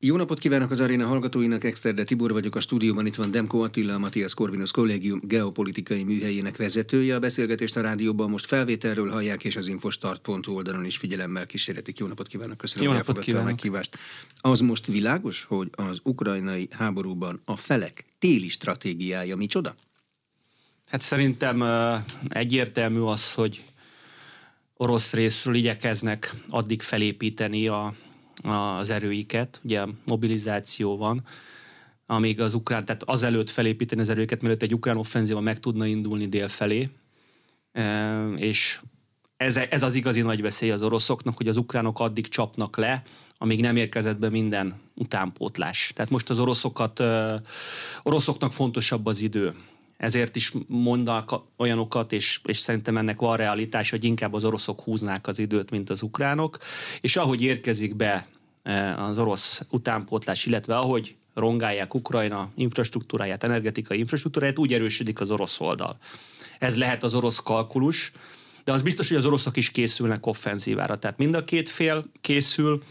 Jó napot kívánok az aréna hallgatóinak, Exterde Tibor vagyok, a stúdióban itt van Demko Attila, a Matthias Corvinus Kollégium geopolitikai műhelyének vezetője. A beszélgetést a rádióban most felvételről hallják, és az infostart.hu oldalon is figyelemmel kísérletik. Jó napot kívánok, köszönöm, Jó napot elfogadta a kívánok. meghívást. Az most világos, hogy az ukrajnai háborúban a felek téli stratégiája micsoda? Hát szerintem egyértelmű az, hogy orosz részről igyekeznek addig felépíteni a, az erőiket, ugye mobilizáció van, amíg az ukrán, tehát azelőtt felépíteni az erőiket, mielőtt egy ukrán offenzíva meg tudna indulni dél felé, és ez, ez az igazi nagy veszély az oroszoknak, hogy az ukránok addig csapnak le, amíg nem érkezett be minden utánpótlás. Tehát most az oroszokat, oroszoknak fontosabb az idő. Ezért is mondanak olyanokat, és, és szerintem ennek van realitás, hogy inkább az oroszok húznák az időt, mint az ukránok, és ahogy érkezik be eh, az orosz utánpótlás, illetve ahogy rongálják Ukrajna infrastruktúráját, energetikai infrastruktúráját, úgy erősödik az orosz oldal. Ez lehet az orosz kalkulus, de az biztos, hogy az oroszok is készülnek offenzívára. Tehát mind a két fél készül,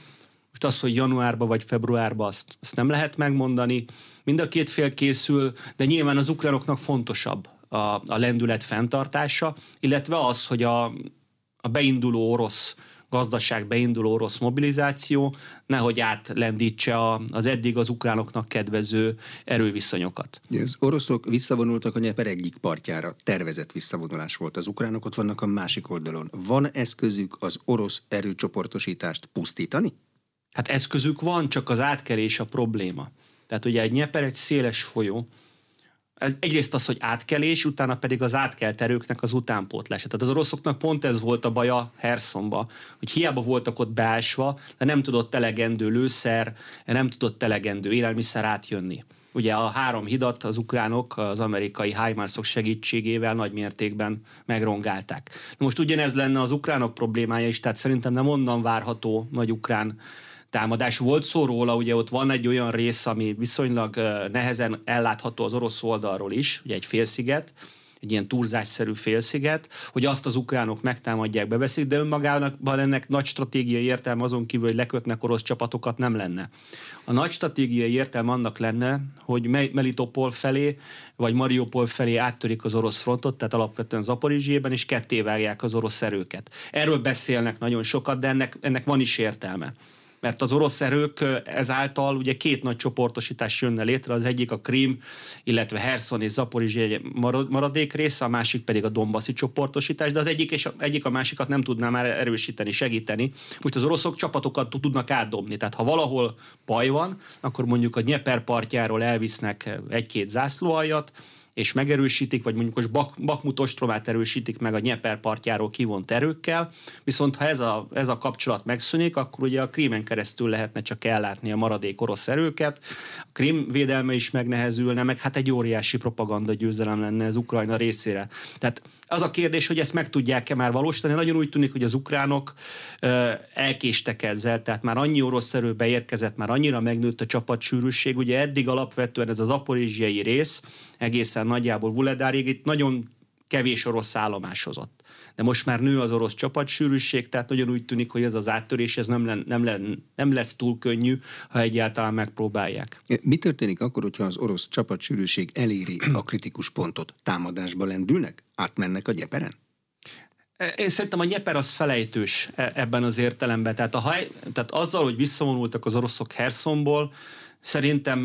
most az, hogy januárban vagy februárban azt, azt nem lehet megmondani. Mind a két fél készül, de nyilván az ukránoknak fontosabb a, a lendület fenntartása, illetve az, hogy a, a beinduló orosz gazdaság, beinduló orosz mobilizáció nehogy átlendítse a, az eddig az ukránoknak kedvező erőviszonyokat. Az oroszok visszavonultak a Nyeper egyik partjára, tervezett visszavonulás volt. Az ukránok ott vannak a másik oldalon. Van eszközük az orosz erőcsoportosítást pusztítani? Hát eszközük van, csak az átkelés a probléma. Tehát ugye egy Nyeper egy széles folyó, egyrészt az, hogy átkelés, utána pedig az átkelt erőknek az utánpótlása. Tehát az oroszoknak pont ez volt a baja Herszonba, hogy hiába voltak ott beásva, de nem tudott elegendő lőszer, nem tudott elegendő élelmiszer átjönni. Ugye a három hidat az ukránok az amerikai HIMARS-ok segítségével nagy mértékben megrongálták. Na most ugyanez lenne az ukránok problémája is, tehát szerintem nem onnan várható nagy ukrán támadás. Volt szó róla, ugye ott van egy olyan rész, ami viszonylag nehezen ellátható az orosz oldalról is, ugye egy félsziget, egy ilyen turzásszerű félsziget, hogy azt az ukránok megtámadják, beveszik, de önmagában ennek nagy stratégiai értelme azon kívül, hogy lekötnek orosz csapatokat nem lenne. A nagy stratégiai értelme annak lenne, hogy Me- Melitopol felé, vagy Mariupol felé áttörik az orosz frontot, tehát alapvetően Zaporizsében, és ketté vágják az orosz erőket. Erről beszélnek nagyon sokat, de ennek, ennek van is értelme mert az orosz erők ezáltal ugye két nagy csoportosítás jönne létre, az egyik a Krím, illetve Herson és Zaporizsia egy maradék része, a másik pedig a Dombaszi csoportosítás, de az egyik és a, egyik a másikat nem tudná már erősíteni, segíteni. Most az oroszok csapatokat tudnak átdobni, tehát ha valahol baj van, akkor mondjuk a Nyeper partjáról elvisznek egy-két zászlóaljat, és megerősítik, vagy mondjuk most Bak, Bakmut ostromát erősítik meg a Nyeper partjáról kivont erőkkel, viszont ha ez a, ez a kapcsolat megszűnik, akkor ugye a Krímen keresztül lehetne csak ellátni a maradék orosz erőket, a Krím védelme is megnehezülne, meg hát egy óriási propaganda győzelem lenne az Ukrajna részére. Tehát az a kérdés, hogy ezt meg tudják-e már valósítani, nagyon úgy tűnik, hogy az ukránok ö, elkéstek ezzel, tehát már annyi orosz erő beérkezett, már annyira megnőtt a csapatsűrűség, ugye eddig alapvetően ez az aporizsiai rész, egészen nagyjából Vuledárig, itt nagyon kevés orosz állomásozott. De most már nő az orosz csapatsűrűség, tehát nagyon úgy tűnik, hogy ez az áttörés ez nem, len, nem, len, nem lesz túl könnyű, ha egyáltalán megpróbálják. Mi történik akkor, hogyha az orosz csapatsűrűség eléri a kritikus pontot? Támadásba lendülnek? Átmennek a gyeperen? Én szerintem a Nyeper az felejtős e- ebben az értelemben. Tehát, a haj, tehát azzal, hogy visszavonultak az oroszok Herszonból, szerintem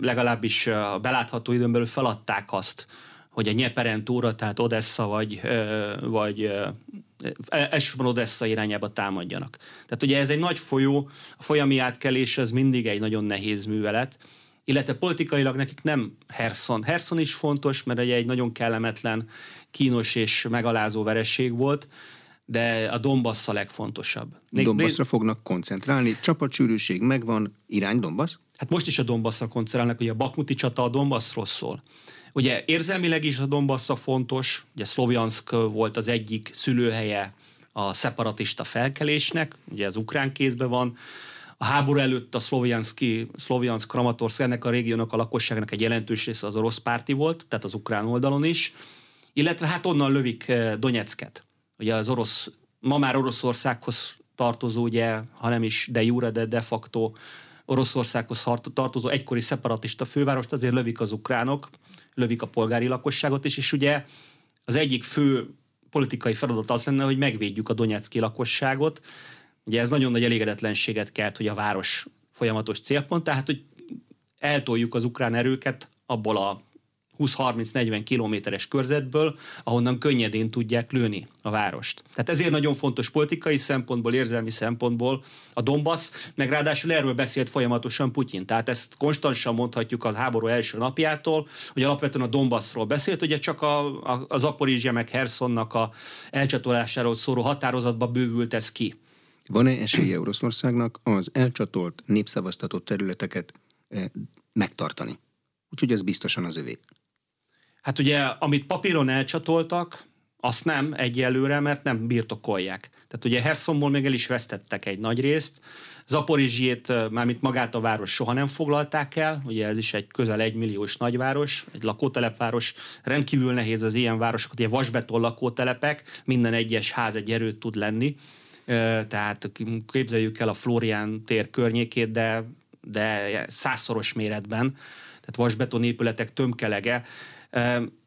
legalábbis a belátható időn belül feladták azt, hogy a Nyeperen túra, tehát Odessa vagy, vagy elsősorban Odessa irányába támadjanak. Tehát ugye ez egy nagy folyó, a folyami átkelés az mindig egy nagyon nehéz művelet, illetve politikailag nekik nem Herson. Herson is fontos, mert ugye egy nagyon kellemetlen, kínos és megalázó vereség volt, de a Donbass a legfontosabb. Donbassra fognak koncentrálni, csapatsűrűség megvan, irány Donbass? Hát most is a Donbassra koncentrálnak, ugye a Bakmuti csata a Donbassról szól. Ugye érzelmileg is a Donbassa fontos, ugye Szlovjansk volt az egyik szülőhelye a szeparatista felkelésnek, ugye az ukrán kézben van, a háború előtt a szlovjanszki, szlovjansk Kramatorsk, ennek a régiónak a lakosságnak egy jelentős része az orosz párti volt, tehát az ukrán oldalon is, illetve hát onnan lövik Donetsket. Ugye az orosz, ma már Oroszországhoz tartozó, ugye, ha nem is de jure, de de facto Oroszországhoz tartozó egykori szeparatista fővárost azért lövik az ukránok, lövik a polgári lakosságot is, és ugye az egyik fő politikai feladat az lenne, hogy megvédjük a Donetszki lakosságot. Ugye ez nagyon nagy elégedetlenséget kelt, hogy a város folyamatos célpont, tehát hogy eltoljuk az ukrán erőket abból a 20-30-40 kilométeres körzetből, ahonnan könnyedén tudják lőni a várost. Tehát ezért nagyon fontos politikai szempontból, érzelmi szempontból a Donbass, meg ráadásul erről beszélt folyamatosan Putyin. Tehát ezt konstansan mondhatjuk az háború első napjától, hogy alapvetően a Donbassról beszélt, ugye csak a, a, a Zaporizsia meg Hersonnak a elcsatolásáról szóró határozatba bővült ez ki. Van-e esélye Oroszországnak az elcsatolt, népszavaztatott területeket eh, megtartani? Úgyhogy ez biztosan az övé. Hát ugye, amit papíron elcsatoltak, azt nem egyelőre, mert nem birtokolják. Tehát ugye Hersonból még el is vesztettek egy nagy részt, Zaporizsiét, mármint magát a város soha nem foglalták el, ugye ez is egy közel egy milliós nagyváros, egy lakótelepváros, rendkívül nehéz az ilyen városokat, ugye vasbeton lakótelepek, minden egyes ház egy erőt tud lenni, tehát képzeljük el a Florián tér környékét, de, de százszoros méretben, tehát vasbeton épületek tömkelege,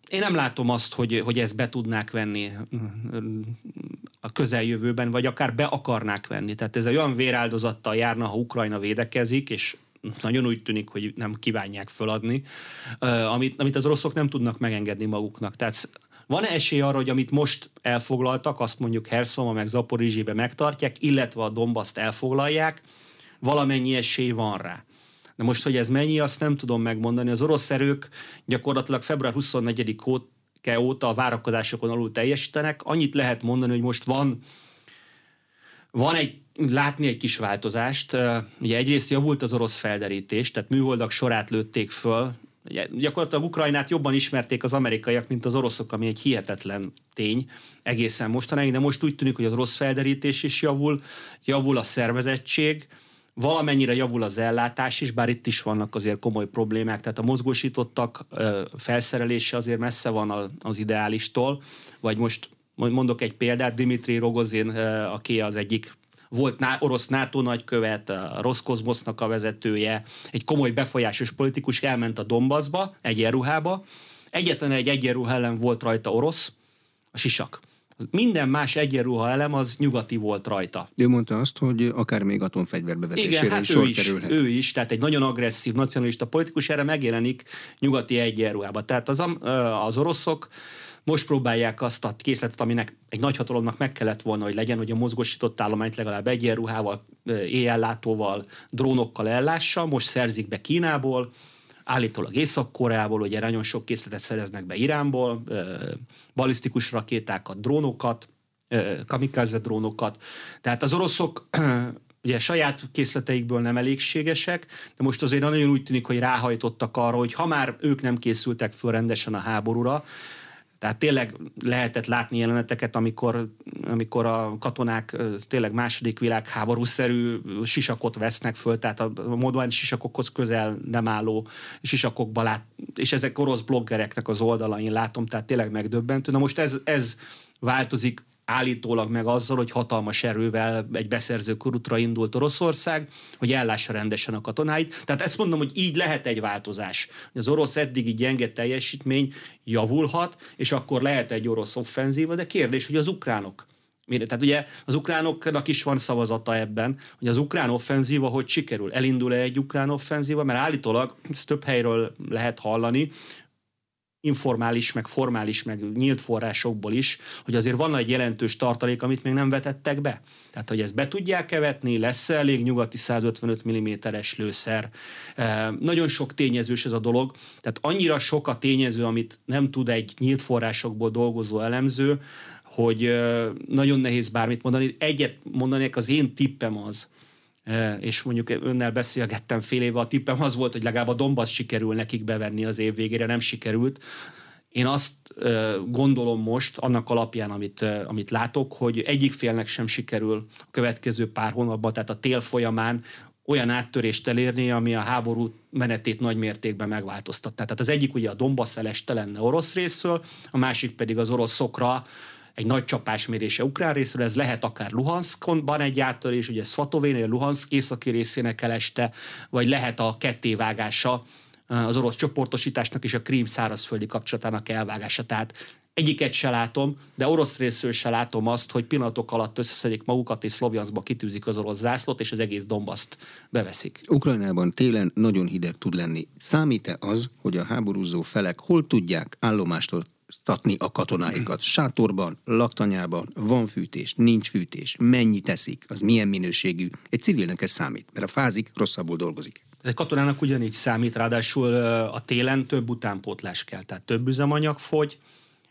én nem látom azt, hogy, hogy ezt be tudnák venni a közeljövőben, vagy akár be akarnák venni. Tehát ez egy olyan véráldozattal járna, ha Ukrajna védekezik, és nagyon úgy tűnik, hogy nem kívánják föladni, amit, amit az oroszok nem tudnak megengedni maguknak. Tehát van-e esély arra, hogy amit most elfoglaltak, azt mondjuk Herszoma meg Zaporizsébe megtartják, illetve a Dombaszt elfoglalják, valamennyi esély van rá. De most, hogy ez mennyi, azt nem tudom megmondani. Az orosz erők gyakorlatilag február 24 óta a várakozásokon alul teljesítenek. Annyit lehet mondani, hogy most van, van egy látni egy kis változást. Ugye egyrészt javult az orosz felderítés, tehát műholdak sorát lőtték föl, Ugye, gyakorlatilag Ukrajnát jobban ismerték az amerikaiak, mint az oroszok, ami egy hihetetlen tény egészen mostanáig, de most úgy tűnik, hogy az orosz felderítés is javul, javul a szervezettség, Valamennyire javul az ellátás is, bár itt is vannak azért komoly problémák, tehát a mozgósítottak felszerelése azért messze van az ideálistól, vagy most mondok egy példát, Dimitri Rogozin, aki az egyik volt orosz NATO nagykövet, a Roszkozmosznak a vezetője, egy komoly befolyásos politikus elment a Donbassba, egyenruhába. Egyetlen egy egyenruha ellen volt rajta orosz, a sisak. Minden más egyenruha elem az nyugati volt rajta. Ő mondta azt, hogy akár még atomfegyverbevetésére Igen, hát is sor is, kerülhet. ő is, tehát egy nagyon agresszív nacionalista politikus erre megjelenik nyugati egyenruhába. Tehát az, az oroszok most próbálják azt a készletet, aminek egy nagyhatalomnak meg kellett volna, hogy legyen, hogy a mozgósított állományt legalább egyenruhával, éjjellátóval, drónokkal ellássa. Most szerzik be Kínából, állítólag Észak-Koreából, ugye nagyon sok készletet szereznek be Iránból, balisztikus rakétákat, drónokat, kamikaze drónokat. Tehát az oroszok ugye saját készleteikből nem elégségesek, de most azért nagyon úgy tűnik, hogy ráhajtottak arra, hogy ha már ők nem készültek föl rendesen a háborúra, tehát tényleg lehetett látni jeleneteket, amikor, amikor a katonák tényleg második világháborúszerű sisakot vesznek föl, tehát a modern sisakokhoz közel nem álló sisakokba lát, és ezek orosz bloggereknek az oldalain látom, tehát tényleg megdöbbentő. Na most ez, ez változik állítólag meg azzal, hogy hatalmas erővel egy beszerző kurutra indult Oroszország, hogy ellássa rendesen a katonáit. Tehát ezt mondom, hogy így lehet egy változás. Az orosz eddigi gyenge teljesítmény javulhat, és akkor lehet egy orosz offenzíva, de kérdés, hogy az ukránok tehát ugye az ukránoknak is van szavazata ebben, hogy az ukrán offenzíva hogy sikerül. Elindul-e egy ukrán offenzíva? Mert állítólag, ezt több helyről lehet hallani, informális, meg formális, meg nyílt forrásokból is, hogy azért van egy jelentős tartalék, amit még nem vetettek be. Tehát, hogy ezt be tudják kevetni, lesz elég nyugati 155 mm-es lőszer. E, nagyon sok tényezős ez a dolog, tehát annyira sok a tényező, amit nem tud egy nyílt forrásokból dolgozó elemző, hogy e, nagyon nehéz bármit mondani. Egyet mondanék, az én tippem az, és mondjuk önnel beszélgettem fél éve, a tippem az volt, hogy legalább a Donbass sikerül nekik bevenni az év végére, nem sikerült. Én azt gondolom most, annak alapján, amit, amit látok, hogy egyik félnek sem sikerül a következő pár hónapban, tehát a tél folyamán olyan áttörést elérni, ami a háború menetét nagy mértékben megváltoztatná. Tehát az egyik ugye a Donbass eleste lenne orosz részről, a másik pedig az oroszokra egy nagy csapásmérése ukrán részről, ez lehet akár Luhanskon egy áttörés, ugye Svatovénél Luhansk északi részének eleste, vagy lehet a kettévágása az orosz csoportosításnak és a Krím szárazföldi kapcsolatának elvágása. Tehát egyiket se látom, de orosz részről se látom azt, hogy pillanatok alatt összeszedik magukat, és Szlovjanszba kitűzik az orosz zászlót, és az egész Dombaszt beveszik. Ukrajnában télen nagyon hideg tud lenni. Számít-e az, hogy a háborúzó felek hol tudják állomástól statni a katonáikat. Sátorban, laktanyában, van fűtés, nincs fűtés, mennyi teszik, az milyen minőségű. Egy civilnek ez számít, mert a fázik, rosszabbul dolgozik. Egy katonának ugyanígy számít, ráadásul a télen több utánpótlás kell, tehát több üzemanyag fogy,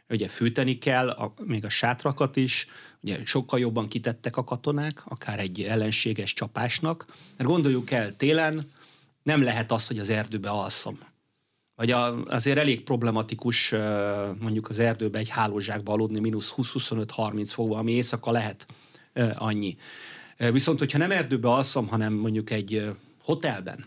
ugye fűteni kell, a, még a sátrakat is, ugye sokkal jobban kitettek a katonák, akár egy ellenséges csapásnak, mert gondoljuk el, télen nem lehet az, hogy az erdőbe alszom. Vagy a, azért elég problematikus mondjuk az erdőbe egy hálózsákba aludni mínusz 20-25-30 fokba, ami éjszaka lehet annyi. Viszont, hogyha nem erdőbe alszom, hanem mondjuk egy hotelben,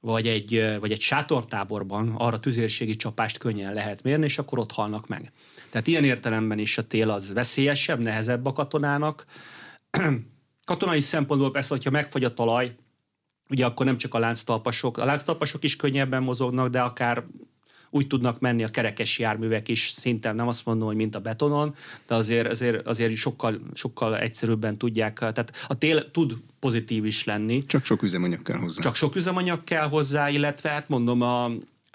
vagy egy, vagy egy sátortáborban arra tüzérségi csapást könnyen lehet mérni, és akkor ott halnak meg. Tehát ilyen értelemben is a tél az veszélyesebb, nehezebb a katonának. Katonai szempontból persze, hogyha megfagy a talaj, ugye akkor nem csak a lánctalpasok, a lánctalpasok is könnyebben mozognak, de akár úgy tudnak menni a kerekes járművek is, szinten nem azt mondom, hogy mint a betonon, de azért, azért, azért sokkal, sokkal egyszerűbben tudják, tehát a tél tud pozitív is lenni. Csak sok üzemanyag kell hozzá. Csak sok üzemanyag kell hozzá, illetve hát mondom, a,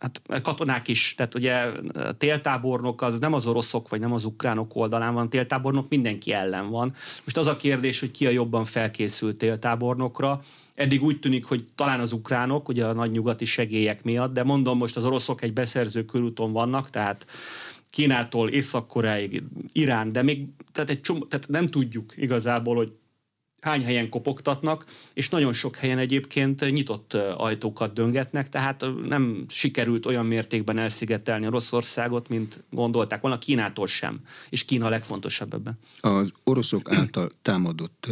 hát katonák is, tehát ugye a téltábornok az nem az oroszok, vagy nem az ukránok oldalán van, téltábornok mindenki ellen van. Most az a kérdés, hogy ki a jobban felkészült téltábornokra, Eddig úgy tűnik, hogy talán az ukránok, ugye a nagy nyugati segélyek miatt, de mondom, most az oroszok egy beszerző körúton vannak, tehát Kínától Észak-Koreáig, Irán, de még tehát, egy csomó, tehát nem tudjuk igazából, hogy hány helyen kopogtatnak, és nagyon sok helyen egyébként nyitott ajtókat döngetnek, tehát nem sikerült olyan mértékben elszigetelni Oroszországot, mint gondolták volna, Kínától sem. És Kína a legfontosabb ebben. Az oroszok által támadott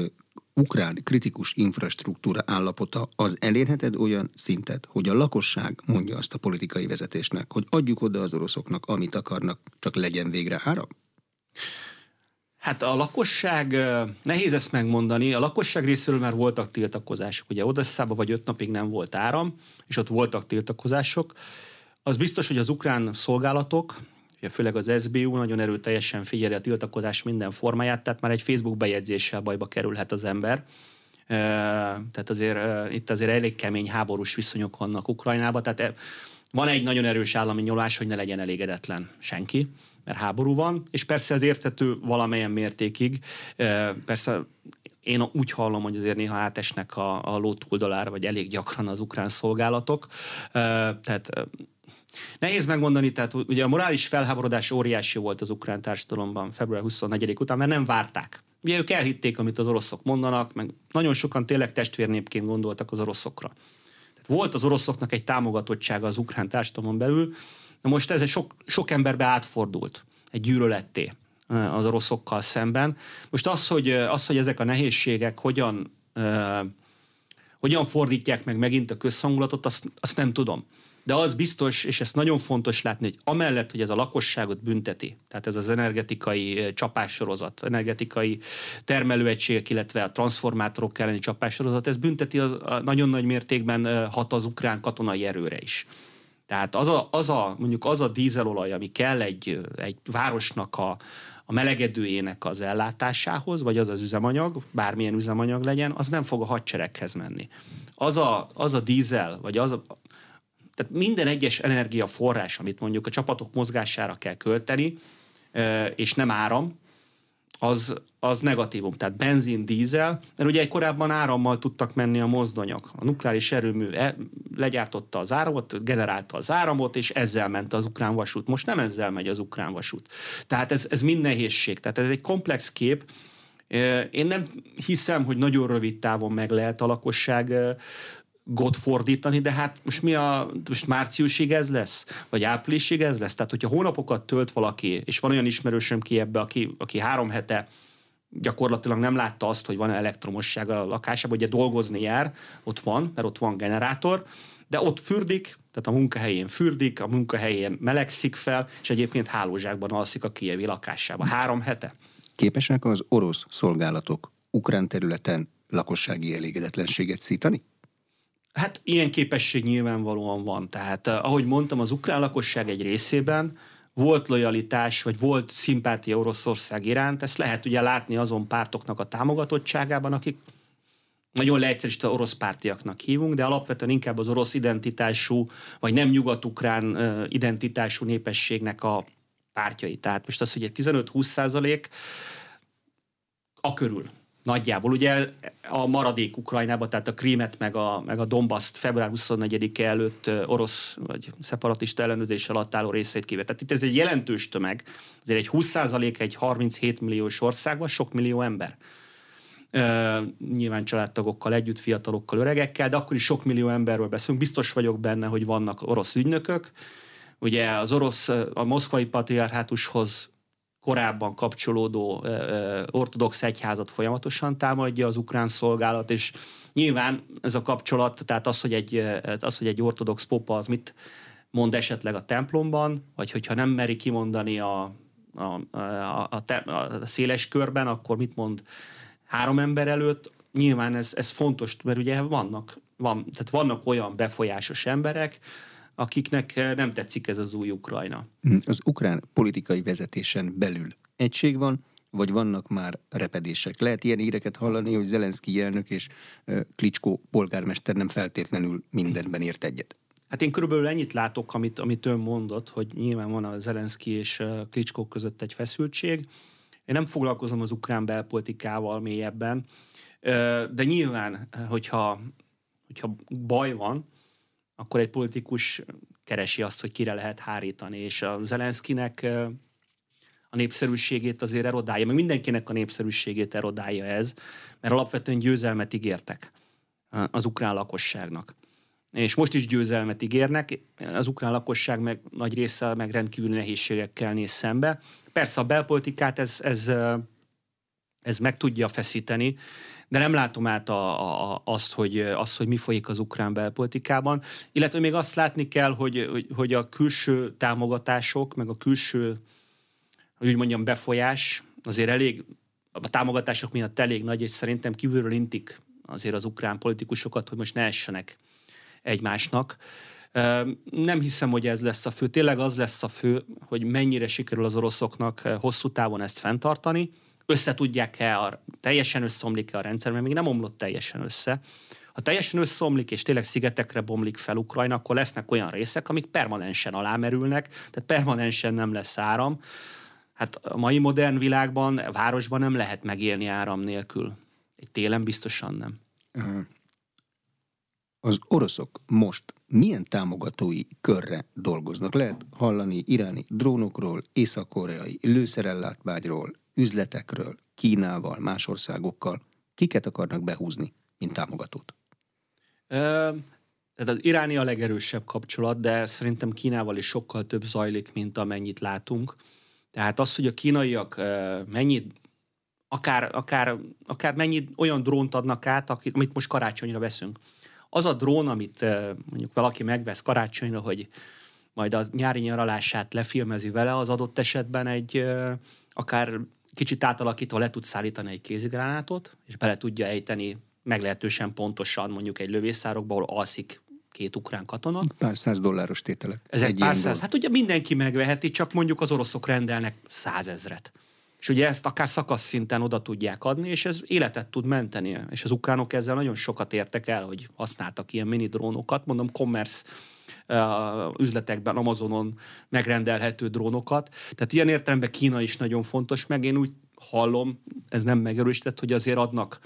ukrán kritikus infrastruktúra állapota az elérheted olyan szintet, hogy a lakosság mondja azt a politikai vezetésnek, hogy adjuk oda az oroszoknak, amit akarnak, csak legyen végre áram? Hát a lakosság, nehéz ezt megmondani, a lakosság részéről már voltak tiltakozások. Ugye Odesszában vagy öt napig nem volt áram, és ott voltak tiltakozások. Az biztos, hogy az ukrán szolgálatok, főleg az SBU nagyon erőteljesen figyeli a tiltakozás minden formáját, tehát már egy Facebook bejegyzéssel bajba kerülhet az ember. Tehát azért itt azért elég kemény háborús viszonyok vannak Ukrajnában, tehát e, van egy nagyon erős állami nyolás, hogy ne legyen elégedetlen senki, mert háború van, és persze ez érthető valamelyen mértékig. Persze én úgy hallom, hogy azért néha átesnek a, a ló túldalára, vagy elég gyakran az ukrán szolgálatok. Tehát Nehéz megmondani, tehát ugye a morális felháborodás óriási volt az ukrán társadalomban február 24 után, mert nem várták. Ugye ők elhitték, amit az oroszok mondanak, meg nagyon sokan tényleg testvérnépként gondoltak az oroszokra. Tehát volt az oroszoknak egy támogatottsága az ukrán társadalomon belül, de most ez sok, sok emberbe átfordult, egy gyűlöletté az oroszokkal szemben. Most az, hogy, az, hogy ezek a nehézségek hogyan, hogyan fordítják meg megint a közhangulatot, azt, azt nem tudom. De az biztos, és ezt nagyon fontos látni, hogy amellett, hogy ez a lakosságot bünteti, tehát ez az energetikai csapássorozat, energetikai termelőegységek, illetve a transformátorok elleni csapássorozat, ez bünteti a nagyon nagy mértékben hat az ukrán katonai erőre is. Tehát az a, az a, mondjuk az a dízelolaj, ami kell egy, egy városnak a, a melegedőjének az ellátásához, vagy az az üzemanyag, bármilyen üzemanyag legyen, az nem fog a hadsereghez menni. Az a, az a dízel, vagy az a, tehát minden egyes energiaforrás, amit mondjuk a csapatok mozgására kell költeni, és nem áram, az, az negatívum. Tehát benzin, dízel, mert ugye korábban árammal tudtak menni a mozdonyok. A nukleáris erőmű e, legyártotta az áramot, generálta az áramot, és ezzel ment az ukrán vasút. Most nem ezzel megy az ukrán vasút. Tehát ez, ez mind nehézség. Tehát ez egy komplex kép, én nem hiszem, hogy nagyon rövid távon meg lehet a lakosság got fordítani, de hát most mi a, most márciusig ez lesz? Vagy áprilisig ez lesz? Tehát, hogyha hónapokat tölt valaki, és van olyan ismerősöm ki ebbe, aki, aki három hete gyakorlatilag nem látta azt, hogy van elektromosság a lakásában, ugye dolgozni jár, ott van, mert ott van generátor, de ott fürdik, Tehát a munkahelyén fürdik, a munkahelyén melegszik fel, és egyébként hálózsákban alszik a kievi lakásában. Három hete. Képesek az orosz szolgálatok ukrán területen lakossági elégedetlenséget szítani? Hát ilyen képesség nyilvánvalóan van. Tehát eh, ahogy mondtam, az ukrán lakosság egy részében volt lojalitás, vagy volt szimpátia Oroszország iránt, ezt lehet ugye látni azon pártoknak a támogatottságában, akik nagyon leegyszerűsítve orosz pártiaknak hívunk, de alapvetően inkább az orosz identitású, vagy nem nyugat-ukrán eh, identitású népességnek a pártjai. Tehát most az, hogy egy 15-20 százalék a körül Nagyjából. Ugye a maradék Ukrajnában, tehát a Krímet meg a, meg a Dombaszt február 24-e előtt orosz vagy szeparatista ellenőrzés alatt álló részét kivet. Tehát itt ez egy jelentős tömeg. Azért egy 20% egy 37 milliós országban sok millió ember. Uh, nyilván családtagokkal együtt, fiatalokkal, öregekkel, de akkor is sok millió emberről beszélünk. Biztos vagyok benne, hogy vannak orosz ügynökök. Ugye az orosz, a moszkvai patriarhátushoz korábban kapcsolódó ortodox egyházat folyamatosan támadja az ukrán szolgálat, és nyilván ez a kapcsolat, tehát az, hogy egy, az, hogy egy ortodox popa az mit mond esetleg a templomban, vagy hogyha nem meri kimondani a, a, a, a, te, a széles körben, akkor mit mond három ember előtt. Nyilván ez, ez fontos, mert ugye vannak, van, tehát vannak olyan befolyásos emberek, akiknek eh, nem tetszik ez az új Ukrajna. Hm, az ukrán politikai vezetésen belül egység van, vagy vannak már repedések? Lehet ilyen híreket hallani, hogy Zelenszky elnök és eh, Klicskó polgármester nem feltétlenül mindenben ért egyet. Hát én körülbelül ennyit látok, amit, amit ön mondott, hogy nyilván van a Zelenszky és eh, Klicskó között egy feszültség. Én nem foglalkozom az ukrán belpolitikával mélyebben, de nyilván, hogyha, hogyha baj van, akkor egy politikus keresi azt, hogy kire lehet hárítani, és a Zelenszkinek a népszerűségét azért erodálja, meg mindenkinek a népszerűségét erodálja ez, mert alapvetően győzelmet ígértek az ukrán lakosságnak. És most is győzelmet ígérnek, az ukrán lakosság meg nagy része meg rendkívüli nehézségekkel néz szembe. Persze a belpolitikát ez, ez, ez meg tudja feszíteni, de nem látom át a, a, azt, hogy, azt, hogy mi folyik az ukrán belpolitikában. Illetve még azt látni kell, hogy, hogy, hogy a külső támogatások, meg a külső, hogy úgy mondjam, befolyás azért elég, a támogatások miatt elég nagy, és szerintem kívülről intik azért az ukrán politikusokat, hogy most ne essenek egymásnak. Nem hiszem, hogy ez lesz a fő. Tényleg az lesz a fő, hogy mennyire sikerül az oroszoknak hosszú távon ezt fenntartani, összetudják-e, a, teljesen összeomlik-e a rendszer, mert még nem omlott teljesen össze. Ha teljesen összeomlik, és tényleg szigetekre bomlik fel Ukrajna, akkor lesznek olyan részek, amik permanensen alámerülnek, tehát permanensen nem lesz áram. Hát a mai modern világban, városban nem lehet megélni áram nélkül. Egy télen biztosan nem. Az oroszok most milyen támogatói körre dolgoznak? Lehet hallani iráni drónokról, észak-koreai lőszerellátmányról, üzletekről, Kínával, más országokkal. Kiket akarnak behúzni, mint támogatót? Tehát az iráni a legerősebb kapcsolat, de szerintem Kínával is sokkal több zajlik, mint amennyit látunk. Tehát az, hogy a kínaiak mennyit, akár, akár, akár mennyit olyan drónt adnak át, amit most karácsonyra veszünk. Az a drón, amit mondjuk valaki megvesz karácsonyra, hogy majd a nyári nyaralását lefilmezi vele, az adott esetben egy akár kicsit átalakítva le tud szállítani egy kézigránátot, és bele tudja ejteni meglehetősen pontosan mondjuk egy lövészárokba, ahol alszik két ukrán katona. Pár száz dolláros tételek. Ezek egy pár száz. Hát ugye mindenki megveheti, csak mondjuk az oroszok rendelnek százezret. És ugye ezt akár szakasz szinten oda tudják adni, és ez életet tud menteni. És az ukránok ezzel nagyon sokat értek el, hogy használtak ilyen mini drónokat. Mondom, commerce üzletekben, Amazonon megrendelhető drónokat. Tehát ilyen értelemben Kína is nagyon fontos, meg én úgy hallom, ez nem megerősített, hogy azért adnak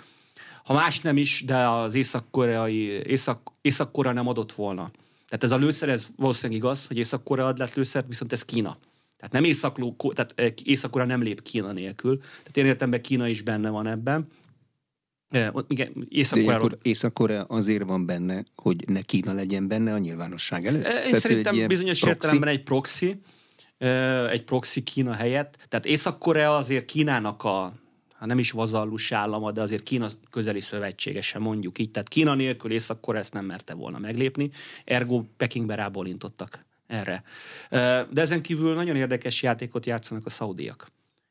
ha más nem is, de az észak-koreai, észak, észak nem adott volna. Tehát ez a lőszer, ez valószínűleg igaz, hogy Észak-Korea ad lett lőszer, viszont ez Kína. Tehát nem észak tehát eh, észak nem lép Kína nélkül. Tehát én értem, Kína is benne van ebben. Igen, Észak-Korea. Észak-Korea azért van benne, hogy ne Kína legyen benne a nyilvánosság előtt? Én Tehát szerintem bizonyos proxy? értelemben egy proxy, egy proxy Kína helyett. Tehát Észak-Korea azért Kínának a ha nem is vazallus állama, de azért Kína közeli szövetségese mondjuk így. Tehát Kína nélkül észak ezt nem merte volna meglépni, ergo Pekingbe rábólintottak erre. De ezen kívül nagyon érdekes játékot játszanak a szaudiak